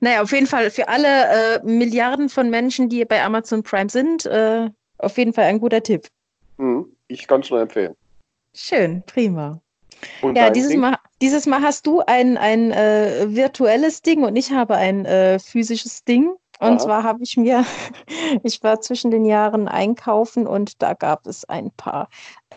Naja, auf jeden Fall für alle äh, Milliarden von Menschen, die bei Amazon Prime sind, äh, auf jeden Fall ein guter Tipp. Hm, ich kann es nur empfehlen. Schön, prima. Und Ja, dieses Ding? Mal, dieses Mal hast du ein, ein äh, virtuelles Ding und ich habe ein äh, physisches Ding. Und Aha. zwar habe ich mir, ich war zwischen den Jahren einkaufen und da gab es ein paar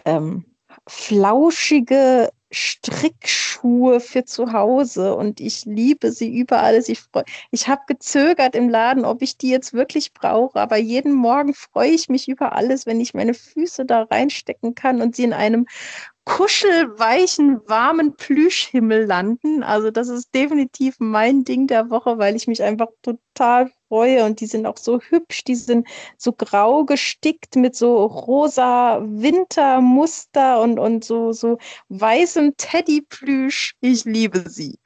ähm, flauschige Strickschuhe für zu Hause und ich liebe sie über alles. Ich freu, ich habe gezögert im Laden, ob ich die jetzt wirklich brauche, aber jeden Morgen freue ich mich über alles, wenn ich meine Füße da reinstecken kann und sie in einem kuschelweichen, warmen Plüschhimmel landen. Also das ist definitiv mein Ding der Woche, weil ich mich einfach total freue und die sind auch so hübsch. Die sind so grau gestickt mit so rosa Wintermuster und, und so, so weißem Teddyplüsch. Ich liebe sie.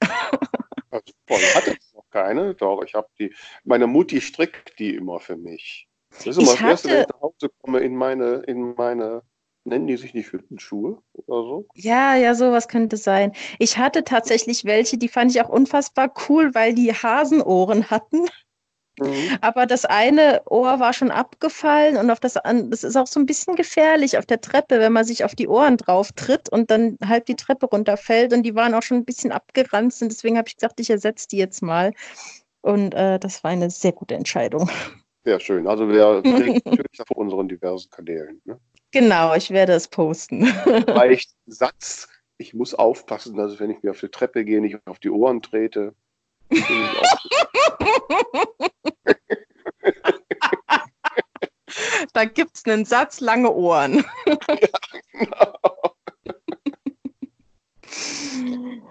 Also, hatte ich noch keine, doch. Ich habe die. Meine Mutti strickt die immer für mich. Das ist immer Ich das Erste, wenn ich hatte- nach Hause komme, in meine, in meine, nennen die sich nicht Hüttenschuhe oder so? Ja, ja, sowas könnte sein. Ich hatte tatsächlich welche, die fand ich auch unfassbar cool, weil die Hasenohren hatten. Mhm. Aber das eine Ohr war schon abgefallen und auf das das ist auch so ein bisschen gefährlich auf der Treppe, wenn man sich auf die Ohren drauf tritt und dann halb die Treppe runterfällt und die waren auch schon ein bisschen abgeranzt und deswegen habe ich gesagt, ich ersetze die jetzt mal. Und äh, das war eine sehr gute Entscheidung. Sehr schön. Also wir natürlich auf unseren diversen Kanälen. Ne? Genau, ich werde es posten. Reicht ein Satz. Ich muss aufpassen, dass wenn ich mir auf die Treppe gehe, nicht auf die Ohren trete. Da gibt es einen Satz, lange Ohren.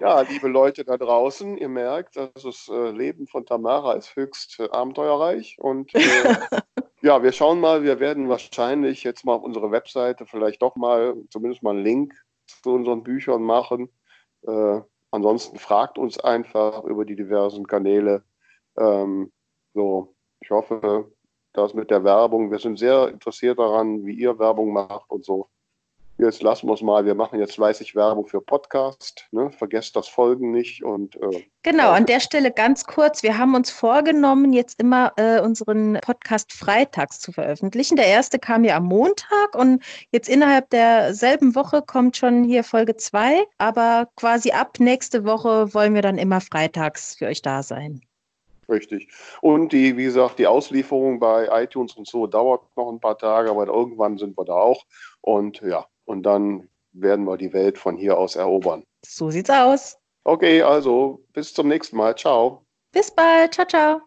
Ja, liebe Leute da draußen, ihr merkt, das äh, Leben von Tamara ist höchst äh, abenteuerreich. Und äh, ja, wir schauen mal, wir werden wahrscheinlich jetzt mal auf unsere Webseite vielleicht doch mal zumindest mal einen Link zu unseren Büchern machen. Ansonsten fragt uns einfach über die diversen Kanäle. Ähm, so, ich hoffe, das mit der Werbung, wir sind sehr interessiert daran, wie ihr Werbung macht und so. Jetzt lassen wir es mal. Wir machen jetzt fleißig Werbung für Podcast. Ne? Vergesst das Folgen nicht. Und äh, Genau, an der Stelle ganz kurz. Wir haben uns vorgenommen, jetzt immer äh, unseren Podcast freitags zu veröffentlichen. Der erste kam ja am Montag und jetzt innerhalb derselben Woche kommt schon hier Folge 2. Aber quasi ab nächste Woche wollen wir dann immer freitags für euch da sein. richtig. Und die, wie gesagt, die Auslieferung bei iTunes und so dauert noch ein paar Tage, aber irgendwann sind wir da auch. Und ja, und dann werden wir die Welt von hier aus erobern. So sieht's aus. Okay, also bis zum nächsten Mal. Ciao. Bis bald. Ciao, ciao.